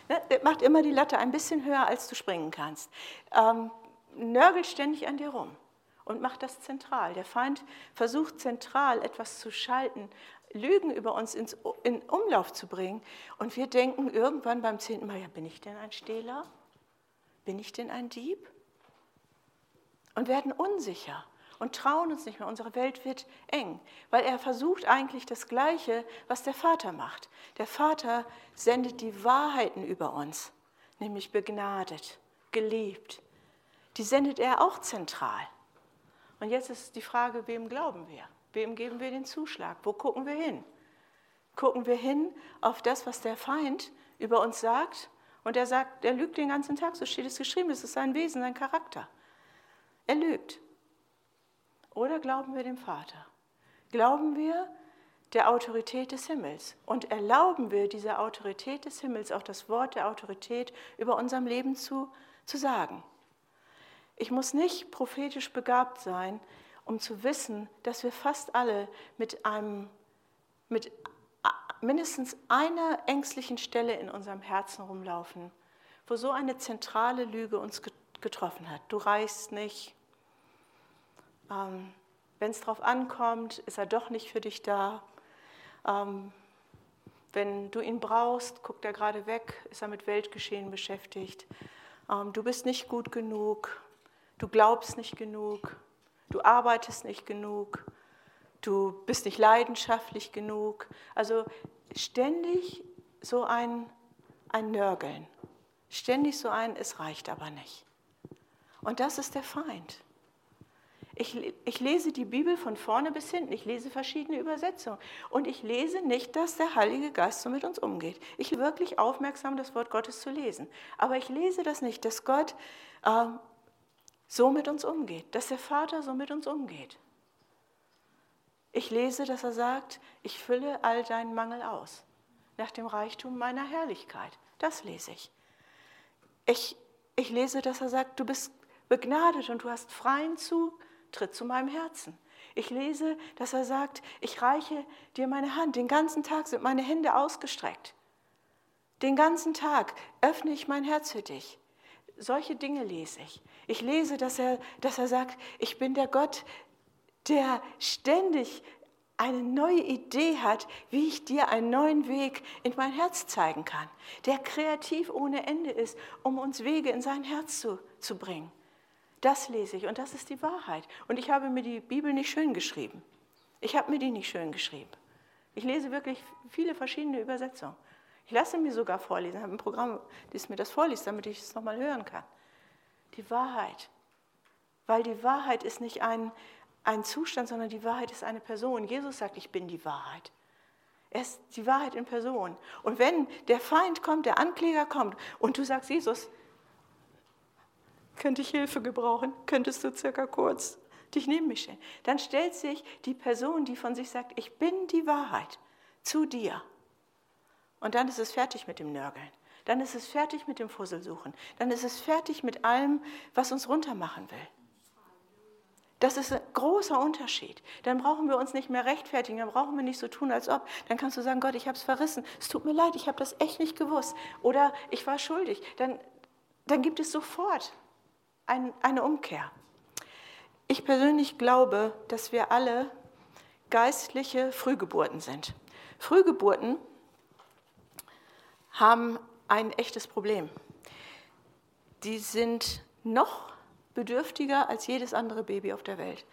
Ne? Macht immer die Latte ein bisschen höher, als du springen kannst. Ähm, nörgelt ständig an dir rum und macht das zentral. Der Feind versucht zentral etwas zu schalten, Lügen über uns ins, in Umlauf zu bringen. Und wir denken irgendwann beim zehnten Mal, ja, bin ich denn ein Stehler? Bin ich denn ein Dieb? Und werden unsicher und trauen uns nicht mehr. Unsere Welt wird eng, weil er versucht eigentlich das Gleiche, was der Vater macht. Der Vater sendet die Wahrheiten über uns, nämlich begnadet, geliebt. Die sendet er auch zentral. Und jetzt ist die Frage, wem glauben wir? Wem geben wir den Zuschlag? Wo gucken wir hin? Gucken wir hin auf das, was der Feind über uns sagt? Und er sagt, er lügt den ganzen Tag, so steht es geschrieben, es ist sein Wesen, sein Charakter. Er lügt. Oder glauben wir dem Vater? Glauben wir der Autorität des Himmels und erlauben wir dieser Autorität des Himmels auch das Wort der Autorität über unserem Leben zu, zu sagen? Ich muss nicht prophetisch begabt sein, um zu wissen, dass wir fast alle mit, einem, mit mindestens einer ängstlichen Stelle in unserem Herzen rumlaufen, wo so eine zentrale Lüge uns getroffen hat. Du reichst nicht. Ähm, Wenn es darauf ankommt, ist er doch nicht für dich da. Ähm, wenn du ihn brauchst, guckt er gerade weg, ist er mit Weltgeschehen beschäftigt. Ähm, du bist nicht gut genug du glaubst nicht genug, du arbeitest nicht genug, du bist nicht leidenschaftlich genug. Also ständig so ein, ein Nörgeln, ständig so ein, es reicht aber nicht. Und das ist der Feind. Ich, ich, lese die Bibel von vorne bis hinten, ich lese verschiedene Übersetzungen und ich lese nicht, dass der Heilige Geist so mit uns umgeht. Ich bin wirklich aufmerksam, das Wort Gottes zu lesen. Aber ich lese das nicht, dass Gott äh, so mit uns umgeht, dass der Vater so mit uns umgeht. Ich lese, dass er sagt, ich fülle all deinen Mangel aus, nach dem Reichtum meiner Herrlichkeit. Das lese ich. Ich, ich lese, dass er sagt, du bist begnadet und du hast freien Zutritt zu meinem Herzen. Ich lese, dass er sagt, ich reiche dir meine Hand. Den ganzen Tag sind meine Hände ausgestreckt. Den ganzen Tag öffne ich mein Herz für dich. Solche Dinge lese ich. Ich lese, dass er, dass er sagt, ich bin der Gott, der ständig eine neue Idee hat, wie ich dir einen neuen Weg in mein Herz zeigen kann, der kreativ ohne Ende ist, um uns Wege in sein Herz zu, zu bringen. Das lese ich und das ist die Wahrheit. Und ich habe mir die Bibel nicht schön geschrieben. Ich habe mir die nicht schön geschrieben. Ich lese wirklich viele verschiedene Übersetzungen. Ich lasse mir sogar vorlesen, ich habe ein Programm, das mir das vorliest, damit ich es nochmal hören kann. Die Wahrheit. Weil die Wahrheit ist nicht ein, ein Zustand, sondern die Wahrheit ist eine Person. Jesus sagt, ich bin die Wahrheit. Er ist die Wahrheit in Person. Und wenn der Feind kommt, der Ankläger kommt und du sagst, Jesus, könnte ich Hilfe gebrauchen? Könntest du circa kurz dich neben mich stellen? Dann stellt sich die Person, die von sich sagt, ich bin die Wahrheit, zu dir. Und dann ist es fertig mit dem Nörgeln. Dann ist es fertig mit dem Fusselsuchen. Dann ist es fertig mit allem, was uns runtermachen will. Das ist ein großer Unterschied. Dann brauchen wir uns nicht mehr rechtfertigen, dann brauchen wir nicht so tun, als ob. Dann kannst du sagen, Gott, ich habe es verrissen. Es tut mir leid, ich habe das echt nicht gewusst. Oder ich war schuldig. Dann, dann gibt es sofort ein, eine Umkehr. Ich persönlich glaube, dass wir alle geistliche Frühgeburten sind. Frühgeburten haben ein echtes Problem. Die sind noch bedürftiger als jedes andere Baby auf der Welt.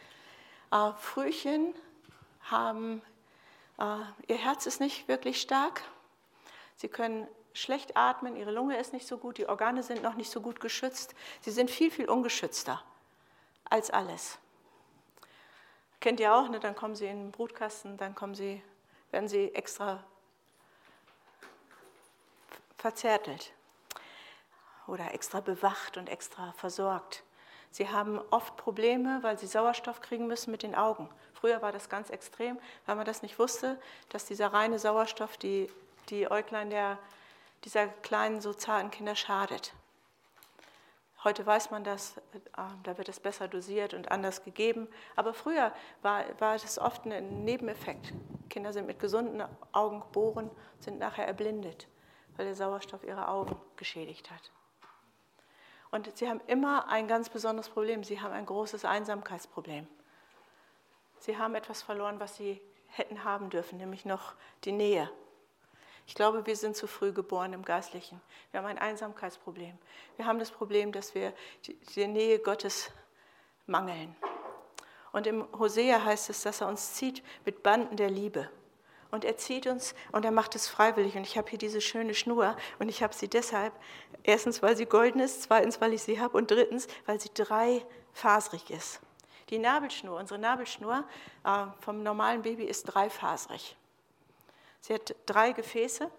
Äh, Frühchen haben, äh, ihr Herz ist nicht wirklich stark, sie können schlecht atmen, ihre Lunge ist nicht so gut, die Organe sind noch nicht so gut geschützt, sie sind viel, viel ungeschützter als alles. Kennt ihr auch, ne? dann kommen sie in den Brutkasten, dann kommen sie, werden sie extra verzärtelt oder extra bewacht und extra versorgt. Sie haben oft Probleme, weil sie Sauerstoff kriegen müssen mit den Augen. Früher war das ganz extrem, weil man das nicht wusste, dass dieser reine Sauerstoff die, die Äuglein der, dieser kleinen, so zarten Kinder schadet. Heute weiß man das, äh, da wird es besser dosiert und anders gegeben. Aber früher war, war das oft ein Nebeneffekt. Kinder sind mit gesunden Augen geboren, sind nachher erblindet, weil der Sauerstoff ihre Augen geschädigt hat. Und sie haben immer ein ganz besonderes Problem. Sie haben ein großes Einsamkeitsproblem. Sie haben etwas verloren, was sie hätten haben dürfen, nämlich noch die Nähe. Ich glaube, wir sind zu früh geboren im Geistlichen. Wir haben ein Einsamkeitsproblem. Wir haben das Problem, dass wir die Nähe Gottes mangeln. Und im Hosea heißt es, dass er uns zieht mit Banden der Liebe. Und er zieht uns und er macht es freiwillig. Und ich habe hier diese schöne Schnur und ich habe sie deshalb, erstens, weil sie golden ist, zweitens, weil ich sie habe und drittens, weil sie dreifasrig ist. Die Nabelschnur, unsere Nabelschnur äh, vom normalen Baby ist dreifasrig. Sie hat drei Gefäße.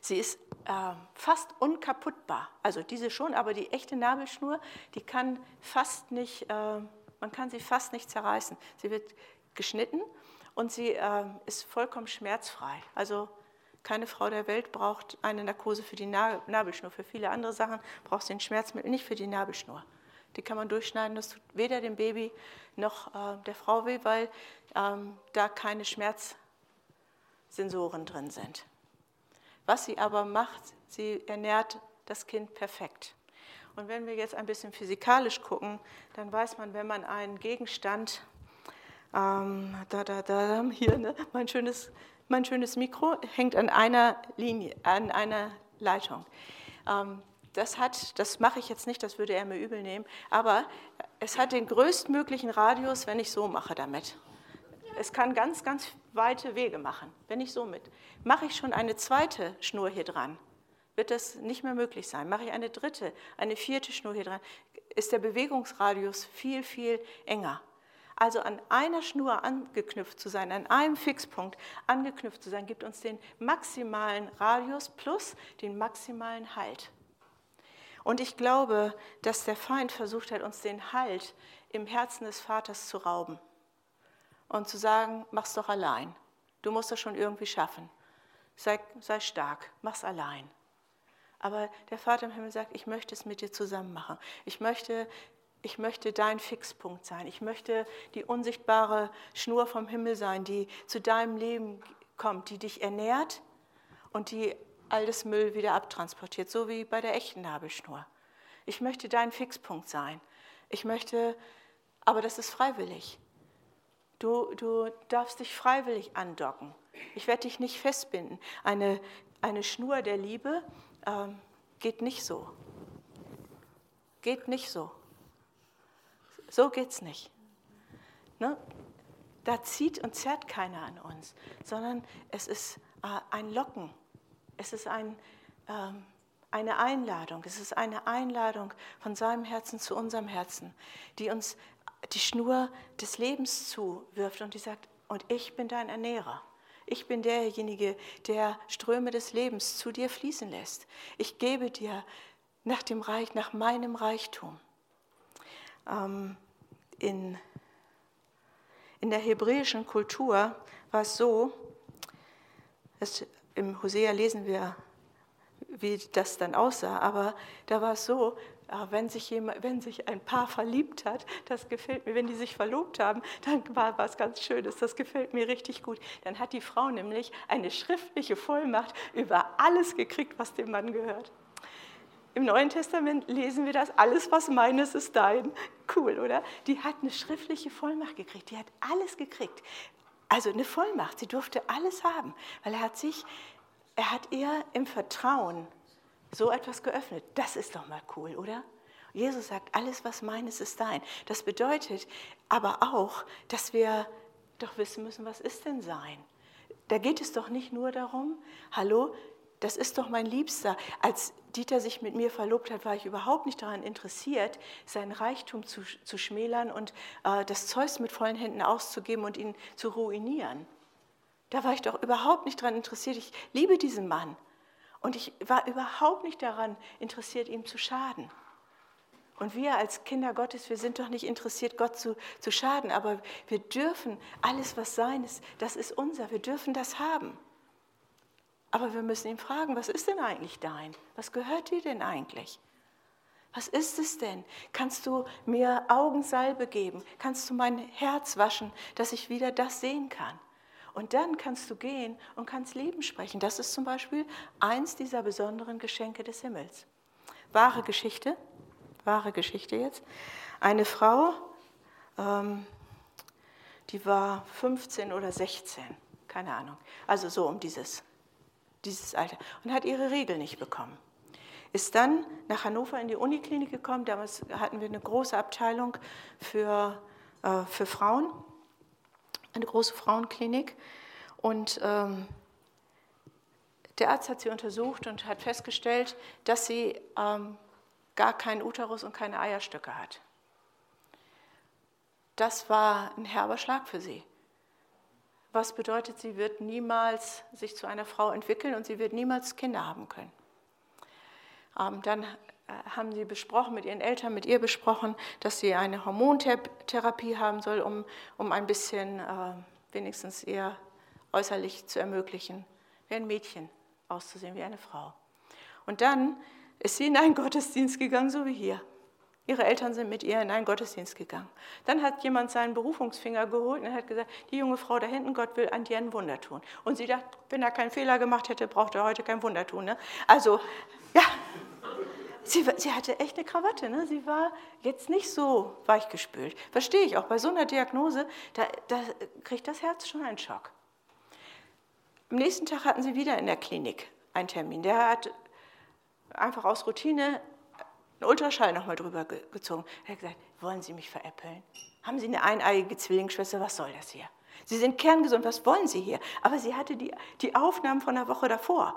Sie ist äh, fast unkaputtbar. Also diese schon, aber die echte Nabelschnur, die kann fast nicht, äh, man kann sie fast nicht zerreißen. Sie wird geschnitten und sie äh, ist vollkommen schmerzfrei. Also keine Frau der Welt braucht eine Narkose für die Nabelschnur. Für viele andere Sachen braucht sie ein Schmerzmittel, nicht für die Nabelschnur. Die kann man durchschneiden, das tut weder dem Baby noch äh, der Frau weh, weil ähm, da keine Schmerzsensoren drin sind. Was sie aber macht, sie ernährt das Kind perfekt. Und wenn wir jetzt ein bisschen physikalisch gucken, dann weiß man, wenn man einen Gegenstand ähm, da, da, da, hier, ne? mein, schönes, mein schönes Mikro hängt an einer Linie, an einer Leitung. Ähm, das hat, das mache ich jetzt nicht, das würde er mir übel nehmen, aber es hat den größtmöglichen Radius, wenn ich so mache damit. Es kann ganz, ganz weite Wege machen, wenn ich so mit. Mache ich schon eine zweite Schnur hier dran, wird das nicht mehr möglich sein. Mache ich eine dritte, eine vierte Schnur hier dran, ist der Bewegungsradius viel, viel enger. Also an einer Schnur angeknüpft zu sein, an einem Fixpunkt angeknüpft zu sein, gibt uns den maximalen Radius plus den maximalen Halt. Und ich glaube, dass der Feind versucht hat, uns den Halt im Herzen des Vaters zu rauben und zu sagen, mach's doch allein. Du musst das schon irgendwie schaffen. Sei, sei stark, mach's allein. Aber der Vater im Himmel sagt, ich möchte es mit dir zusammen machen. Ich möchte ich möchte dein Fixpunkt sein. Ich möchte die unsichtbare Schnur vom Himmel sein, die zu deinem Leben kommt, die dich ernährt und die all das Müll wieder abtransportiert, so wie bei der echten Nabelschnur. Ich möchte dein Fixpunkt sein. Ich möchte, aber das ist freiwillig. Du, du darfst dich freiwillig andocken. Ich werde dich nicht festbinden. Eine, eine Schnur der Liebe ähm, geht nicht so geht nicht so. So geht's nicht. Ne? Da zieht und zerrt keiner an uns, sondern es ist äh, ein Locken. Es ist ein, ähm, eine Einladung. Es ist eine Einladung von seinem Herzen zu unserem Herzen, die uns die Schnur des Lebens zuwirft und die sagt, und ich bin dein Ernährer. Ich bin derjenige, der Ströme des Lebens zu dir fließen lässt. Ich gebe dir nach dem Reich, nach meinem Reichtum. Ähm, in, in der hebräischen Kultur war es so, dass im Hosea lesen wir, wie das dann aussah, aber da war es so, äh, wenn sich, jemand, wenn sich ein Paar verliebt hat, das gefällt mir, wenn die sich verlobt haben, dann war was ganz Schönes, das gefällt mir richtig gut. Dann hat die Frau nämlich eine schriftliche Vollmacht über alles gekriegt, was dem Mann gehört. Im Neuen Testament lesen wir das, alles was meines ist dein. Cool, oder? Die hat eine schriftliche Vollmacht gekriegt, die hat alles gekriegt. Also eine Vollmacht, sie durfte alles haben, weil er hat sich, er hat ihr im Vertrauen so etwas geöffnet. Das ist doch mal cool, oder? Jesus sagt, alles was meines ist dein. Das bedeutet aber auch, dass wir doch wissen müssen, was ist denn sein? Da geht es doch nicht nur darum, hallo, das ist doch mein Liebster. Als Dieter sich mit mir verlobt hat, war ich überhaupt nicht daran interessiert, seinen Reichtum zu, zu schmälern und äh, das Zeus mit vollen Händen auszugeben und ihn zu ruinieren. Da war ich doch überhaupt nicht daran interessiert. Ich liebe diesen Mann. Und ich war überhaupt nicht daran interessiert, ihm zu schaden. Und wir als Kinder Gottes, wir sind doch nicht interessiert, Gott zu, zu schaden, aber wir dürfen alles, was sein ist, das ist unser. Wir dürfen das haben. Aber wir müssen ihn fragen, was ist denn eigentlich dein? Was gehört dir denn eigentlich? Was ist es denn? Kannst du mir Augensalbe geben? Kannst du mein Herz waschen, dass ich wieder das sehen kann? Und dann kannst du gehen und kannst Leben sprechen. Das ist zum Beispiel eins dieser besonderen Geschenke des Himmels. Wahre Geschichte, wahre Geschichte jetzt. Eine Frau, ähm, die war 15 oder 16, keine Ahnung. Also so um dieses dieses Alter, und hat ihre Regel nicht bekommen. Ist dann nach Hannover in die Uniklinik gekommen. Damals hatten wir eine große Abteilung für, äh, für Frauen, eine große Frauenklinik. Und ähm, der Arzt hat sie untersucht und hat festgestellt, dass sie ähm, gar keinen Uterus und keine Eierstöcke hat. Das war ein herber Schlag für sie was bedeutet, sie wird niemals sich zu einer Frau entwickeln und sie wird niemals Kinder haben können. Ähm, dann äh, haben sie besprochen, mit ihren Eltern, mit ihr besprochen, dass sie eine Hormontherapie haben soll, um, um ein bisschen äh, wenigstens ihr äußerlich zu ermöglichen, wie ein Mädchen auszusehen, wie eine Frau. Und dann ist sie in einen Gottesdienst gegangen, so wie hier. Ihre Eltern sind mit ihr in einen Gottesdienst gegangen. Dann hat jemand seinen Berufungsfinger geholt und hat gesagt, die junge Frau da hinten, Gott will an dir ein Wunder tun. Und sie dachte, wenn er keinen Fehler gemacht hätte, braucht er heute kein Wunder tun. Ne? Also, ja, sie, sie, hatte echt eine Krawatte. Ne? Sie war jetzt nicht so weichgespült. Verstehe ich auch. Bei so einer Diagnose, da, da kriegt das Herz schon einen Schock. Am nächsten Tag hatten sie wieder in der Klinik einen Termin. Der hat einfach aus Routine einen Ultraschall nochmal drüber gezogen. Er hat gesagt, wollen Sie mich veräppeln? Haben Sie eine eineiige Zwillingsschwester? Was soll das hier? Sie sind kerngesund, was wollen Sie hier? Aber sie hatte die, die Aufnahmen von der Woche davor.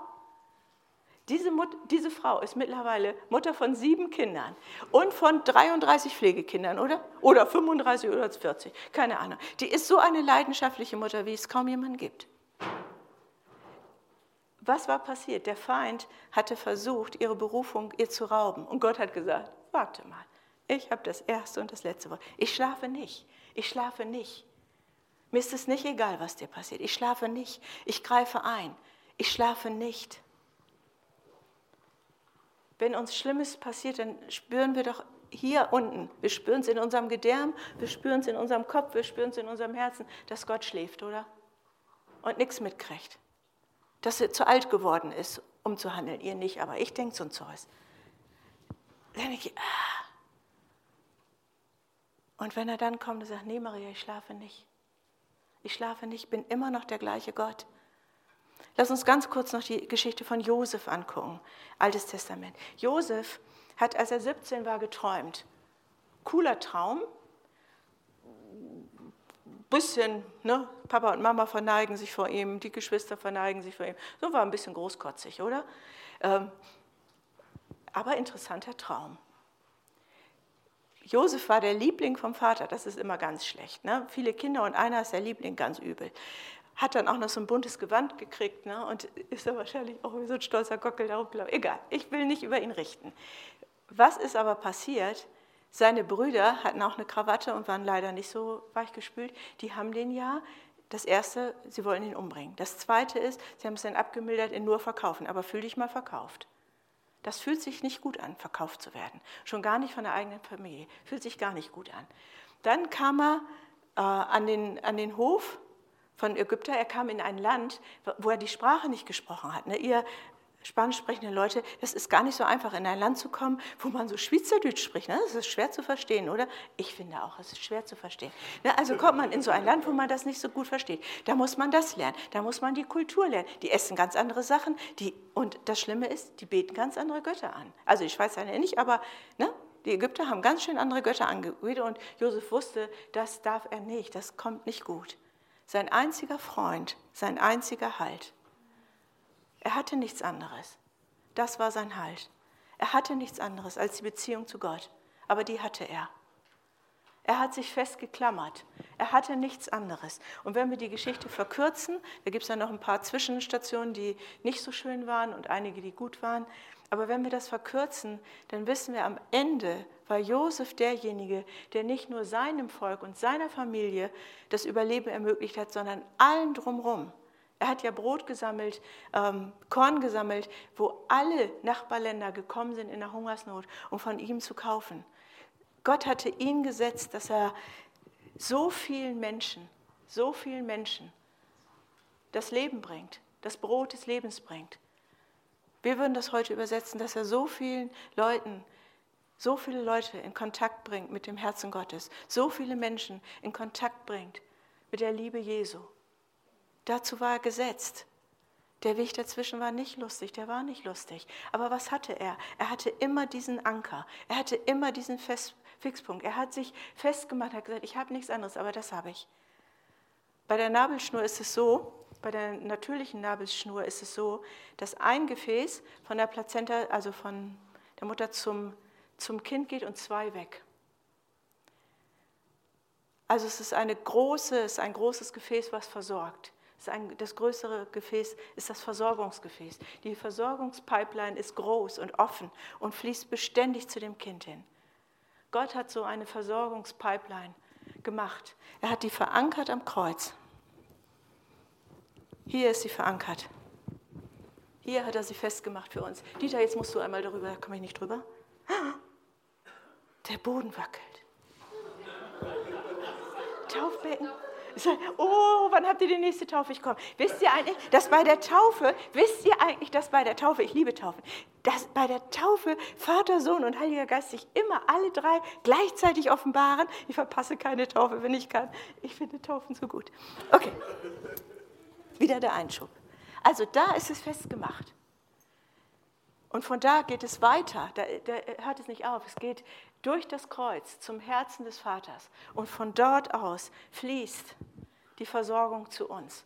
Diese, Mut, diese Frau ist mittlerweile Mutter von sieben Kindern und von 33 Pflegekindern, oder? Oder 35 oder 40, keine Ahnung. Die ist so eine leidenschaftliche Mutter, wie es kaum jemanden gibt. Was war passiert? Der Feind hatte versucht, ihre Berufung ihr zu rauben. Und Gott hat gesagt, warte mal, ich habe das erste und das letzte Wort. Ich schlafe nicht. Ich schlafe nicht. Mir ist es nicht egal, was dir passiert. Ich schlafe nicht. Ich greife ein. Ich schlafe nicht. Wenn uns Schlimmes passiert, dann spüren wir doch hier unten, wir spüren es in unserem Gedärm, wir spüren es in unserem Kopf, wir spüren es in unserem Herzen, dass Gott schläft, oder? Und nichts mitkriegt dass er zu alt geworden ist, um zu handeln. Ihr nicht, aber ich denke so ein Zeus. Ah. Und wenn er dann kommt und sagt, nee Maria, ich schlafe nicht. Ich schlafe nicht, bin immer noch der gleiche Gott. Lass uns ganz kurz noch die Geschichte von Josef angucken, Altes Testament. Josef hat, als er 17 war, geträumt. Cooler Traum. Bisschen, ne? Papa und Mama verneigen sich vor ihm, die Geschwister verneigen sich vor ihm. So war ein bisschen großkotzig, oder? Ähm, aber interessanter Traum. Josef war der Liebling vom Vater, das ist immer ganz schlecht. Ne? Viele Kinder und einer ist der Liebling, ganz übel. Hat dann auch noch so ein buntes Gewand gekriegt ne? und ist da wahrscheinlich auch so ein stolzer Gockel darauf gelaufen. Egal, ich will nicht über ihn richten. Was ist aber passiert? Seine Brüder hatten auch eine Krawatte und waren leider nicht so weichgespült. Die haben den ja, das erste, sie wollen ihn umbringen. Das zweite ist, sie haben es dann abgemildert in nur verkaufen, aber fühl dich mal verkauft. Das fühlt sich nicht gut an, verkauft zu werden. Schon gar nicht von der eigenen Familie. Fühlt sich gar nicht gut an. Dann kam er äh, an, den, an den Hof von Ägypter. Er kam in ein Land, wo er die Sprache nicht gesprochen hat. Ne? Ihr spanisch sprechende Leute, das ist gar nicht so einfach, in ein Land zu kommen, wo man so Schweizerdeutsch spricht. Ne? Das ist schwer zu verstehen, oder? Ich finde auch, es ist schwer zu verstehen. Ne? Also kommt man in so ein Land, wo man das nicht so gut versteht. Da muss man das lernen, da muss man die Kultur lernen. Die essen ganz andere Sachen. Die, und das Schlimme ist, die beten ganz andere Götter an. Also die Schweizer nicht, aber ne? die Ägypter haben ganz schön andere Götter angebetet und Josef wusste, das darf er nicht, das kommt nicht gut. Sein einziger Freund, sein einziger Halt er hatte nichts anderes. Das war sein Halt. Er hatte nichts anderes als die Beziehung zu Gott. Aber die hatte er. Er hat sich festgeklammert. Er hatte nichts anderes. Und wenn wir die Geschichte verkürzen, da gibt es ja noch ein paar Zwischenstationen, die nicht so schön waren und einige, die gut waren. Aber wenn wir das verkürzen, dann wissen wir, am Ende war Josef derjenige, der nicht nur seinem Volk und seiner Familie das Überleben ermöglicht hat, sondern allen drumherum. Er hat ja Brot gesammelt, ähm, Korn gesammelt, wo alle Nachbarländer gekommen sind in der Hungersnot, um von ihm zu kaufen. Gott hatte ihn gesetzt, dass er so vielen Menschen, so vielen Menschen das Leben bringt, das Brot des Lebens bringt. Wir würden das heute übersetzen, dass er so vielen Leuten, so viele Leute in Kontakt bringt mit dem Herzen Gottes, so viele Menschen in Kontakt bringt mit der Liebe Jesu. Dazu war er gesetzt. Der Weg dazwischen war nicht lustig, der war nicht lustig. Aber was hatte er? Er hatte immer diesen Anker, er hatte immer diesen Fest Fixpunkt. Er hat sich festgemacht, hat gesagt, ich habe nichts anderes, aber das habe ich. Bei der Nabelschnur ist es so, bei der natürlichen Nabelschnur ist es so, dass ein Gefäß von der Plazenta, also von der Mutter zum, zum Kind geht und zwei weg. Also es ist, eine große, es ist ein großes Gefäß, was versorgt. Das größere Gefäß ist das Versorgungsgefäß. Die Versorgungspipeline ist groß und offen und fließt beständig zu dem Kind hin. Gott hat so eine Versorgungspipeline gemacht. Er hat die verankert am Kreuz. Hier ist sie verankert. Hier hat er sie festgemacht für uns. Dieter, jetzt musst du einmal darüber, da komme ich nicht drüber. Der Boden wackelt. Taufbecken oh, wann habt ihr die nächste Taufe? Ich komme. Wisst ihr eigentlich, dass bei der Taufe, wisst ihr eigentlich, dass bei der Taufe, ich liebe Taufen, dass bei der Taufe Vater, Sohn und Heiliger Geist sich immer alle drei gleichzeitig offenbaren? Ich verpasse keine Taufe, wenn ich kann. Ich finde Taufen so gut. Okay. Wieder der Einschub. Also da ist es festgemacht. Und von da geht es weiter, da, da, hört es nicht auf. Es geht durch das Kreuz zum Herzen des Vaters. Und von dort aus fließt die Versorgung zu uns.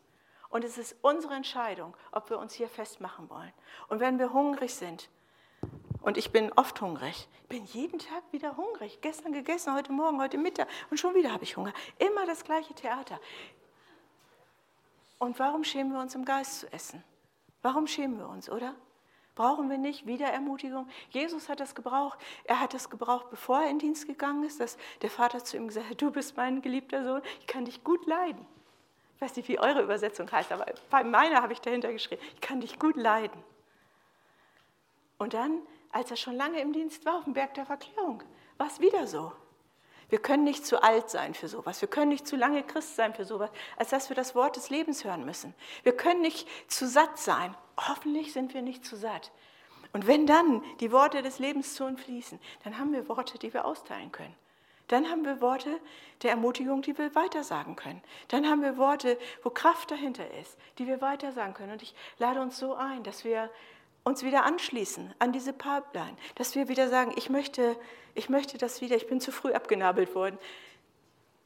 Und es ist unsere Entscheidung, ob wir uns hier festmachen wollen. Und wenn wir hungrig sind, und ich bin oft hungrig, bin jeden Tag wieder hungrig, gestern gegessen, heute Morgen, heute Mittag und schon wieder habe ich Hunger. Immer das gleiche Theater. Und warum schämen wir uns im Geist zu essen? Warum schämen wir uns, oder? Brauchen wir nicht wieder Ermutigung? Jesus hat das gebraucht. Er hat das gebraucht, bevor er in Dienst gegangen ist, dass der Vater zu ihm gesagt hat, du bist mein geliebter Sohn, ich kann dich gut leiden. Ich weiß nicht, wie eure Übersetzung heißt, aber bei meiner habe ich dahinter geschrieben, ich kann dich gut leiden. Und dann, als er schon lange im Dienst war, auf dem Berg der Verklärung, war es wieder so. Wir können nicht zu alt sein für sowas. Wir können nicht zu lange Christ sein für sowas, als dass wir das Wort des Lebens hören müssen. Wir können nicht zu satt sein. Hoffentlich sind wir nicht zu satt. Und wenn dann die Worte des Lebens zu uns fließen, dann haben wir Worte, die wir austeilen können. Dann haben wir Worte der Ermutigung, die wir weitersagen können. Dann haben wir Worte, wo Kraft dahinter ist, die wir weitersagen können. Und ich lade uns so ein, dass wir uns wieder anschließen an diese Pipeline, dass wir wieder sagen, ich möchte, ich möchte das wieder, ich bin zu früh abgenabelt worden.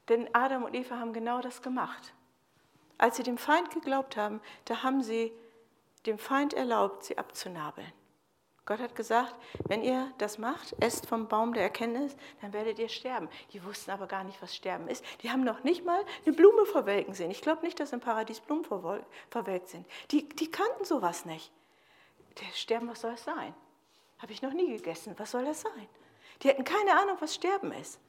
Denn Adam und Eva haben genau das gemacht. Als sie dem Feind geglaubt haben, da haben sie dem Feind erlaubt, sie abzunabeln. Gott hat gesagt, wenn ihr das macht, esst vom Baum der Erkenntnis, dann werdet ihr sterben. Die wussten aber gar nicht, was Sterben ist. Die haben noch nicht mal eine Blume verwelken sehen. Ich glaube nicht, dass im Paradies Blumen verwelkt sind. Die, die kannten sowas nicht. Der Sterben, was soll es sein? Habe ich noch nie gegessen. Was soll das sein? Die hatten keine Ahnung, was Sterben ist.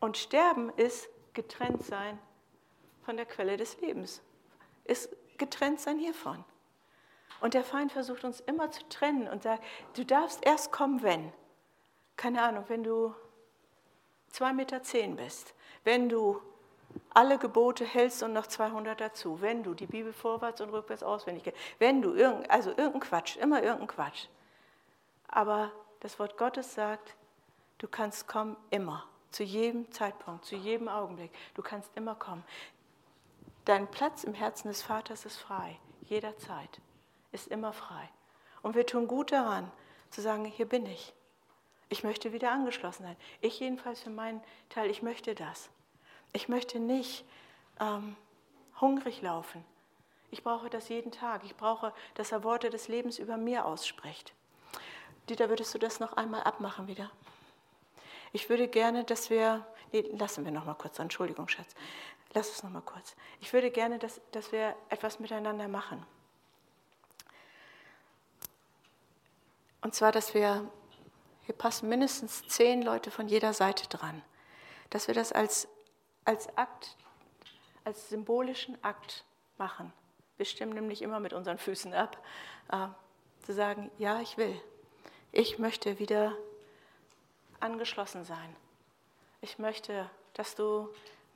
Und Sterben ist getrennt sein von der Quelle des Lebens. Ist getrennt sein hiervon. Und der Feind versucht uns immer zu trennen und sagt, du darfst erst kommen, wenn. Keine Ahnung, wenn du zwei Meter zehn bist, wenn du alle Gebote hältst und noch 200 dazu, wenn du die Bibel vorwärts und rückwärts auswendig kennst, wenn du, irgend, also irgendein Quatsch, immer irgendein Quatsch. Aber das Wort Gottes sagt, du kannst kommen immer, zu jedem Zeitpunkt, zu jedem Augenblick. Du kannst immer kommen. Dein Platz im Herzen des Vaters ist frei, jederzeit ist immer frei. Und wir tun gut daran, zu sagen, hier bin ich. Ich möchte wieder angeschlossen sein. Ich jedenfalls für meinen Teil, ich möchte das. Ich möchte nicht ähm, hungrig laufen. Ich brauche das jeden Tag. Ich brauche, dass er Worte des Lebens über mir ausspricht. Dieter, würdest du das noch einmal abmachen wieder? Ich würde gerne, dass wir, nee, lassen wir noch mal kurz, Entschuldigung, Schatz, lass es noch mal kurz. Ich würde gerne, dass, dass wir etwas miteinander machen. Und zwar, dass wir, hier passen mindestens zehn Leute von jeder Seite dran, dass wir das als, als Akt, als symbolischen Akt machen. Wir stimmen nämlich immer mit unseren Füßen ab, äh, zu sagen, ja, ich will. Ich möchte wieder angeschlossen sein. Ich möchte, dass du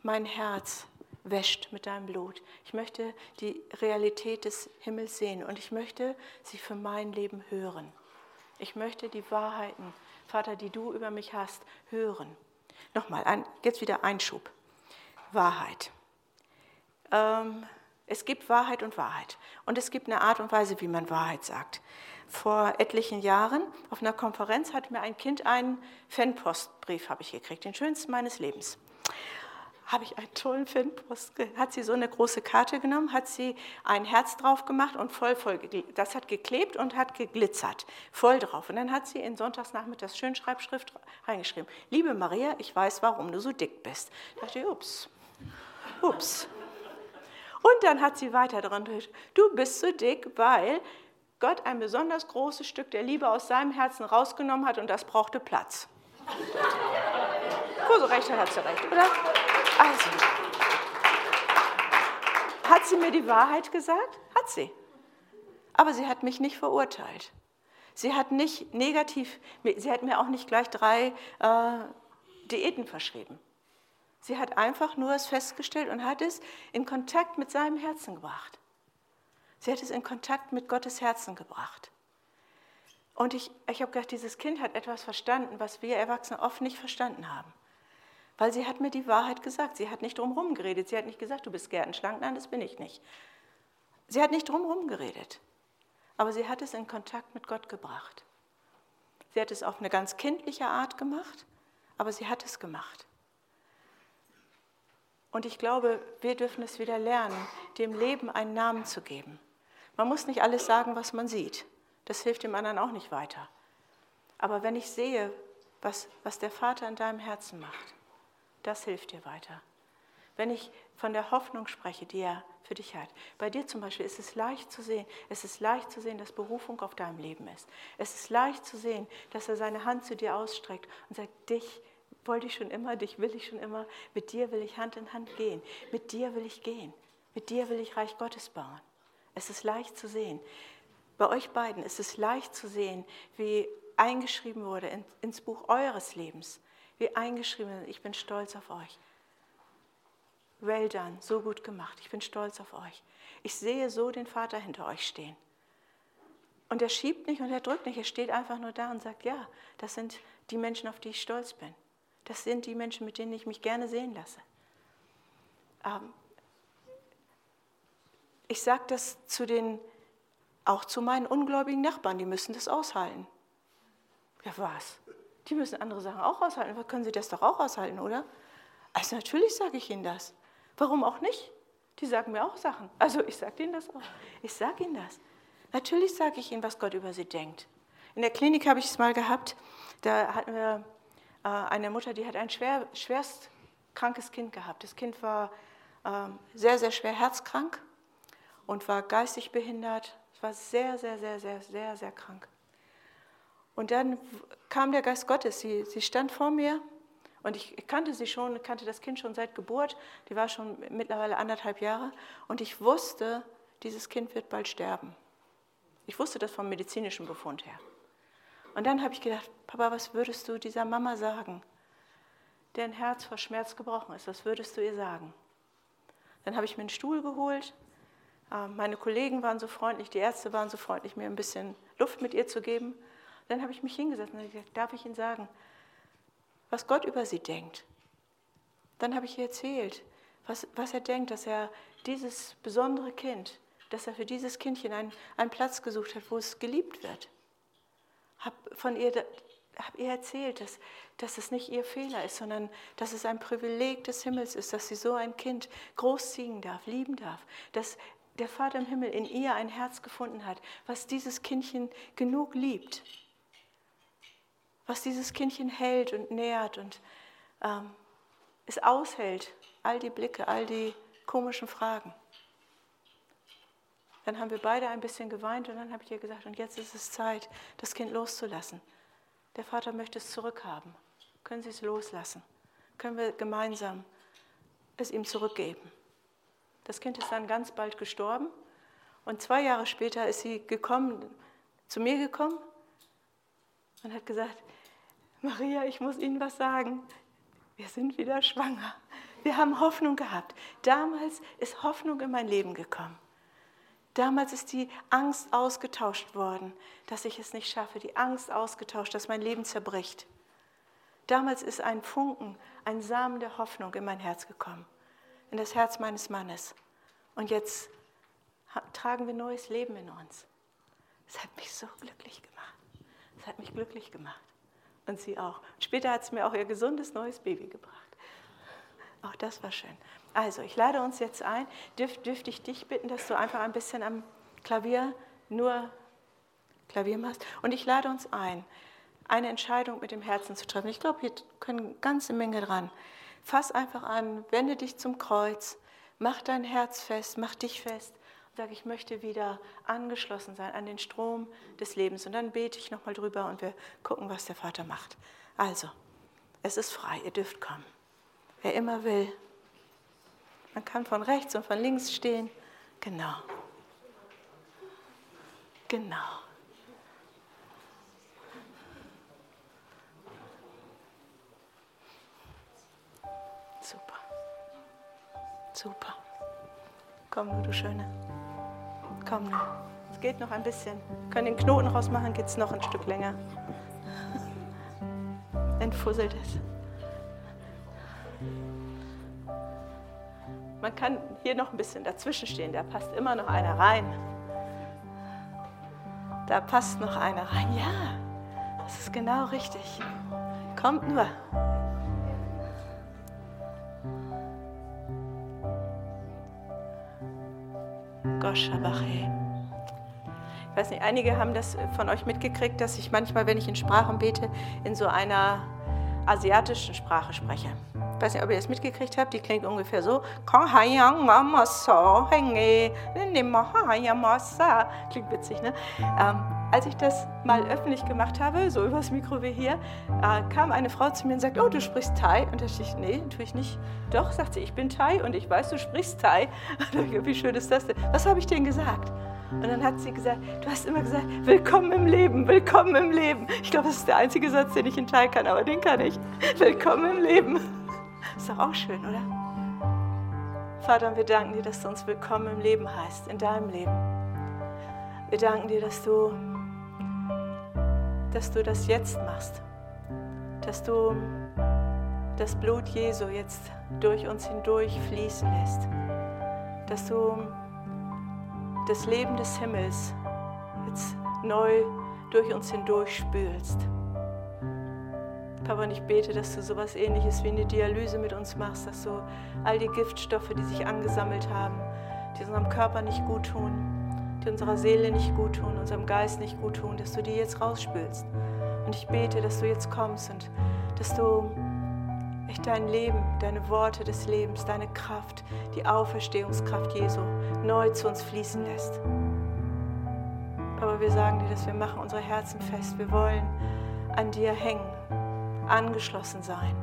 mein Herz wäscht mit deinem Blut. Ich möchte die Realität des Himmels sehen und ich möchte sie für mein Leben hören. Ich möchte die Wahrheiten, Vater, die du über mich hast, hören. Nochmal, ein, jetzt wieder Einschub. Wahrheit. Ähm, es gibt Wahrheit und Wahrheit. Und es gibt eine Art und Weise, wie man Wahrheit sagt. Vor etlichen Jahren auf einer Konferenz hat mir ein Kind einen Fanpostbrief habe ich gekriegt, den schönsten meines Lebens habe ich einen tollen Fanpost. Hat sie so eine große Karte genommen, hat sie ein Herz drauf gemacht und voll, voll, das hat geklebt und hat geglitzert, voll drauf. Und dann hat sie in Sonntagsnachmittags Schönschreibschrift reingeschrieben. Liebe Maria, ich weiß, warum du so dick bist. Da dachte ich, ups, ups. Und dann hat sie weiter dran, du bist so dick, weil Gott ein besonders großes Stück der Liebe aus seinem Herzen rausgenommen hat und das brauchte Platz. So recht hat sie recht, oder? Also, hat sie mir die Wahrheit gesagt? Hat sie. Aber sie hat mich nicht verurteilt. Sie hat nicht negativ, sie hat mir auch nicht gleich drei äh, Diäten verschrieben. Sie hat einfach nur es festgestellt und hat es in Kontakt mit seinem Herzen gebracht. Sie hat es in Kontakt mit Gottes Herzen gebracht. Und ich, ich habe gedacht, dieses Kind hat etwas verstanden, was wir Erwachsene oft nicht verstanden haben. Weil sie hat mir die Wahrheit gesagt. Sie hat nicht drumherum geredet. Sie hat nicht gesagt, du bist gärtenschlank. Nein, das bin ich nicht. Sie hat nicht drumherum geredet. Aber sie hat es in Kontakt mit Gott gebracht. Sie hat es auf eine ganz kindliche Art gemacht, aber sie hat es gemacht. Und ich glaube, wir dürfen es wieder lernen, dem Leben einen Namen zu geben. Man muss nicht alles sagen, was man sieht. Das hilft dem anderen auch nicht weiter. Aber wenn ich sehe, was, was der Vater in deinem Herzen macht, das hilft dir weiter. Wenn ich von der Hoffnung spreche, die er für dich hat. Bei dir zum Beispiel ist es leicht zu sehen, es ist leicht zu sehen, dass Berufung auf deinem Leben ist. Es ist leicht zu sehen, dass er seine Hand zu dir ausstreckt und sagt, dich wollte ich schon immer, dich will ich schon immer, mit dir will ich Hand in Hand gehen, mit dir will ich gehen, mit dir will ich Reich Gottes bauen. Es ist leicht zu sehen. Bei euch beiden ist es leicht zu sehen, wie eingeschrieben wurde ins Buch eures Lebens, wie eingeschrieben, ich bin stolz auf euch. Well done, so gut gemacht, ich bin stolz auf euch. Ich sehe so den Vater hinter euch stehen. Und er schiebt nicht und er drückt nicht, er steht einfach nur da und sagt, ja, das sind die Menschen, auf die ich stolz bin. Das sind die Menschen, mit denen ich mich gerne sehen lasse. Ähm, ich sage das zu den, auch zu meinen ungläubigen Nachbarn, die müssen das aushalten. Ja, was? Die müssen andere Sachen auch aushalten. Können sie das doch auch aushalten, oder? Also natürlich sage ich ihnen das. Warum auch nicht? Die sagen mir auch Sachen. Also ich sage ihnen das auch. Ich sage ihnen das. Natürlich sage ich ihnen, was Gott über sie denkt. In der Klinik habe ich es mal gehabt. Da hatten wir äh, eine Mutter, die hat ein schwer, schwerst krankes Kind gehabt. Das Kind war ähm, sehr, sehr schwer herzkrank und war geistig behindert. Es war sehr, sehr, sehr, sehr, sehr, sehr krank. Und dann kam der Geist Gottes. Sie, sie stand vor mir und ich kannte sie schon, kannte das Kind schon seit Geburt. Die war schon mittlerweile anderthalb Jahre. Und ich wusste, dieses Kind wird bald sterben. Ich wusste das vom medizinischen Befund her. Und dann habe ich gedacht, Papa, was würdest du dieser Mama sagen, deren Herz vor Schmerz gebrochen ist? Was würdest du ihr sagen? Dann habe ich mir einen Stuhl geholt. Ähm, meine Kollegen waren so freundlich, die Ärzte waren so freundlich, mir ein bisschen Luft mit ihr zu geben. Dann habe ich mich hingesetzt und gesagt, darf ich Ihnen sagen, was Gott über sie denkt? Dann habe ich ihr erzählt, was, was er denkt, dass er dieses besondere Kind, dass er für dieses Kindchen einen, einen Platz gesucht hat, wo es geliebt wird. Habe von ihr habe ihr erzählt, dass, dass es nicht ihr Fehler ist, sondern dass es ein Privileg des Himmels ist, dass sie so ein Kind großziehen darf, lieben darf, dass der Vater im Himmel in ihr ein Herz gefunden hat, was dieses Kindchen genug liebt, was dieses Kindchen hält und nährt und ähm, es aushält, all die Blicke, all die komischen Fragen. Dann haben wir beide ein bisschen geweint und dann habe ich ihr gesagt, und jetzt ist es Zeit, das Kind loszulassen. Der Vater möchte es zurückhaben. Können Sie es loslassen? Können wir gemeinsam es ihm zurückgeben? Das Kind ist dann ganz bald gestorben und zwei Jahre später ist sie gekommen, zu mir gekommen und hat gesagt, Maria, ich muss Ihnen was sagen. Wir sind wieder schwanger. Wir haben Hoffnung gehabt. Damals ist Hoffnung in mein Leben gekommen. Damals ist die Angst ausgetauscht worden, dass ich es nicht schaffe, die Angst ausgetauscht, dass mein Leben zerbricht. Damals ist ein Funken, ein Samen der Hoffnung in mein Herz gekommen, in das Herz meines Mannes. Und jetzt tragen wir neues Leben in uns. Es hat mich so glücklich gemacht. Es hat mich glücklich gemacht. Und sie auch. Später hat es mir auch ihr gesundes neues Baby gebracht. Auch das war schön. Also, ich lade uns jetzt ein. Dürf, dürfte ich dich bitten, dass du einfach ein bisschen am Klavier nur Klavier machst? Und ich lade uns ein, eine Entscheidung mit dem Herzen zu treffen. Ich glaube, hier können ganze Menge dran. Fass einfach an, wende dich zum Kreuz, mach dein Herz fest, mach dich fest und sag, ich möchte wieder angeschlossen sein an den Strom des Lebens. Und dann bete ich nochmal drüber und wir gucken, was der Vater macht. Also, es ist frei, ihr dürft kommen wer immer will. Man kann von rechts und von links stehen. Genau. Genau. Super. Super. Komm nur, du Schöne. Komm. Es geht noch ein bisschen. Wir können den Knoten rausmachen, geht es noch ein Stück länger. Entfusselt es. Man kann hier noch ein bisschen dazwischen stehen, da passt immer noch einer rein. Da passt noch einer rein. Ja, das ist genau richtig. Kommt nur. Ich weiß nicht, einige haben das von euch mitgekriegt, dass ich manchmal, wenn ich in Sprachen bete, in so einer asiatischen Sprache spreche. Ich weiß nicht, ob ihr das mitgekriegt habt, die klingt ungefähr so. Klingt witzig, ne? Als ich das mal öffentlich gemacht habe, so übers Mikro wie hier, äh, kam eine Frau zu mir und sagte, oh, du sprichst Thai. Und da dachte ich, nee, tue ich nicht. Doch, sagt sie, ich bin Thai und ich weiß, du sprichst Thai. Und wie schön ist das denn? Was habe ich denn gesagt? Und dann hat sie gesagt, du hast immer gesagt, willkommen im Leben, willkommen im Leben. Ich glaube, das ist der einzige Satz, den ich in Thai kann, aber den kann ich. Willkommen im Leben. Ist doch auch schön, oder? Vater, wir danken dir, dass du uns willkommen im Leben heißt, in deinem Leben. Wir danken dir, dass du, dass du das jetzt machst, dass du das Blut Jesu jetzt durch uns hindurch fließen lässt. Dass du das Leben des Himmels jetzt neu durch uns hindurch spülst. Papa, und ich bete, dass du sowas ähnliches wie eine Dialyse mit uns machst, dass du all die Giftstoffe, die sich angesammelt haben, die unserem Körper nicht gut tun, die unserer Seele nicht gut tun, unserem Geist nicht gut tun, dass du die jetzt rausspülst. Und ich bete, dass du jetzt kommst und dass du echt dein Leben, deine Worte des Lebens, deine Kraft, die Auferstehungskraft Jesu neu zu uns fließen lässt. Papa, wir sagen dir, dass wir machen unsere Herzen fest. Wir wollen an dir hängen angeschlossen sein.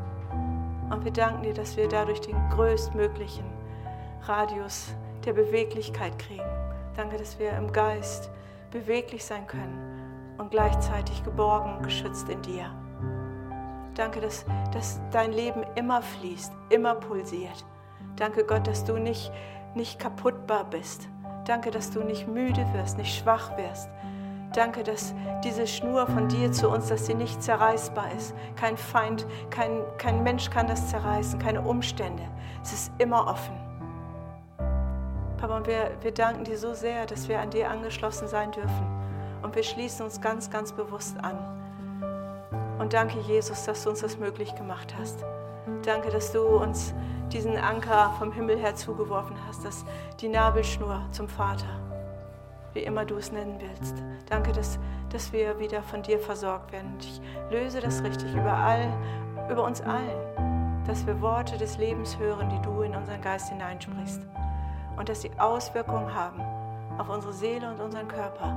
Und wir danken dir, dass wir dadurch den größtmöglichen Radius der Beweglichkeit kriegen. Danke, dass wir im Geist beweglich sein können und gleichzeitig geborgen und geschützt in dir. Danke, dass, dass dein Leben immer fließt, immer pulsiert. Danke Gott, dass du nicht, nicht kaputtbar bist. Danke, dass du nicht müde wirst, nicht schwach wirst, Danke, dass diese Schnur von dir zu uns, dass sie nicht zerreißbar ist. Kein Feind, kein, kein Mensch kann das zerreißen, keine Umstände. Es ist immer offen. Papa, und wir, wir danken dir so sehr, dass wir an dir angeschlossen sein dürfen. Und wir schließen uns ganz, ganz bewusst an. Und danke, Jesus, dass du uns das möglich gemacht hast. Danke, dass du uns diesen Anker vom Himmel her zugeworfen hast, dass die Nabelschnur zum Vater wie immer du es nennen willst. Danke, dass, dass wir wieder von dir versorgt werden. Und ich löse das richtig über, all, über uns allen, dass wir Worte des Lebens hören, die du in unseren Geist hineinsprichst. Und dass sie Auswirkungen haben auf unsere Seele und unseren Körper.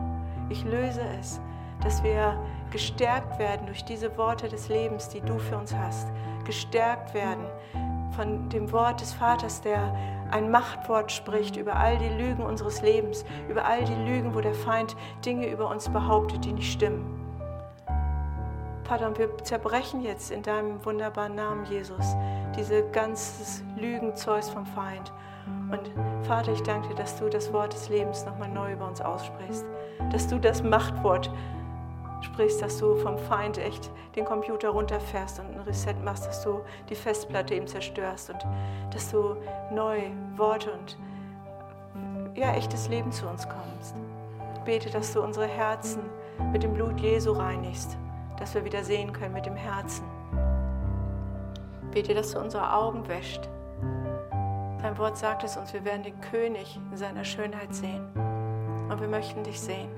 Ich löse es, dass wir gestärkt werden durch diese Worte des Lebens, die du für uns hast. Gestärkt werden von dem Wort des Vaters, der ein Machtwort spricht über all die Lügen unseres Lebens, über all die Lügen, wo der Feind Dinge über uns behauptet, die nicht stimmen. Vater, und wir zerbrechen jetzt in deinem wunderbaren Namen, Jesus, diese ganzes Lügenzeus vom Feind. Und Vater, ich danke dir, dass du das Wort des Lebens nochmal neu über uns aussprichst, dass du das Machtwort sprichst, dass du vom Feind echt den Computer runterfährst und ein Reset machst, dass du die Festplatte eben zerstörst und dass du neu Worte und ja, echtes Leben zu uns kommst. Ich bete, dass du unsere Herzen mit dem Blut Jesu reinigst, dass wir wieder sehen können mit dem Herzen. Ich bete, dass du unsere Augen wäscht. Dein Wort sagt es uns, wir werden den König in seiner Schönheit sehen. Und wir möchten dich sehen.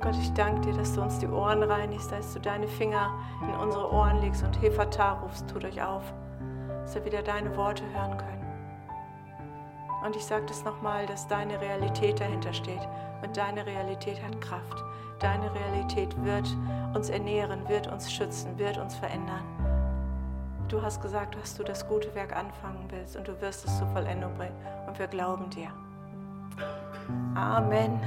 Gott, ich danke dir, dass du uns die Ohren reinigst, dass du deine Finger in unsere Ohren legst und Hefata rufst, tut euch auf, dass wir wieder deine Worte hören können. Und ich sage das nochmal, dass deine Realität dahinter steht und deine Realität hat Kraft. Deine Realität wird uns ernähren, wird uns schützen, wird uns verändern. Du hast gesagt, dass du das gute Werk anfangen willst und du wirst es zur Vollendung bringen und wir glauben dir. Amen.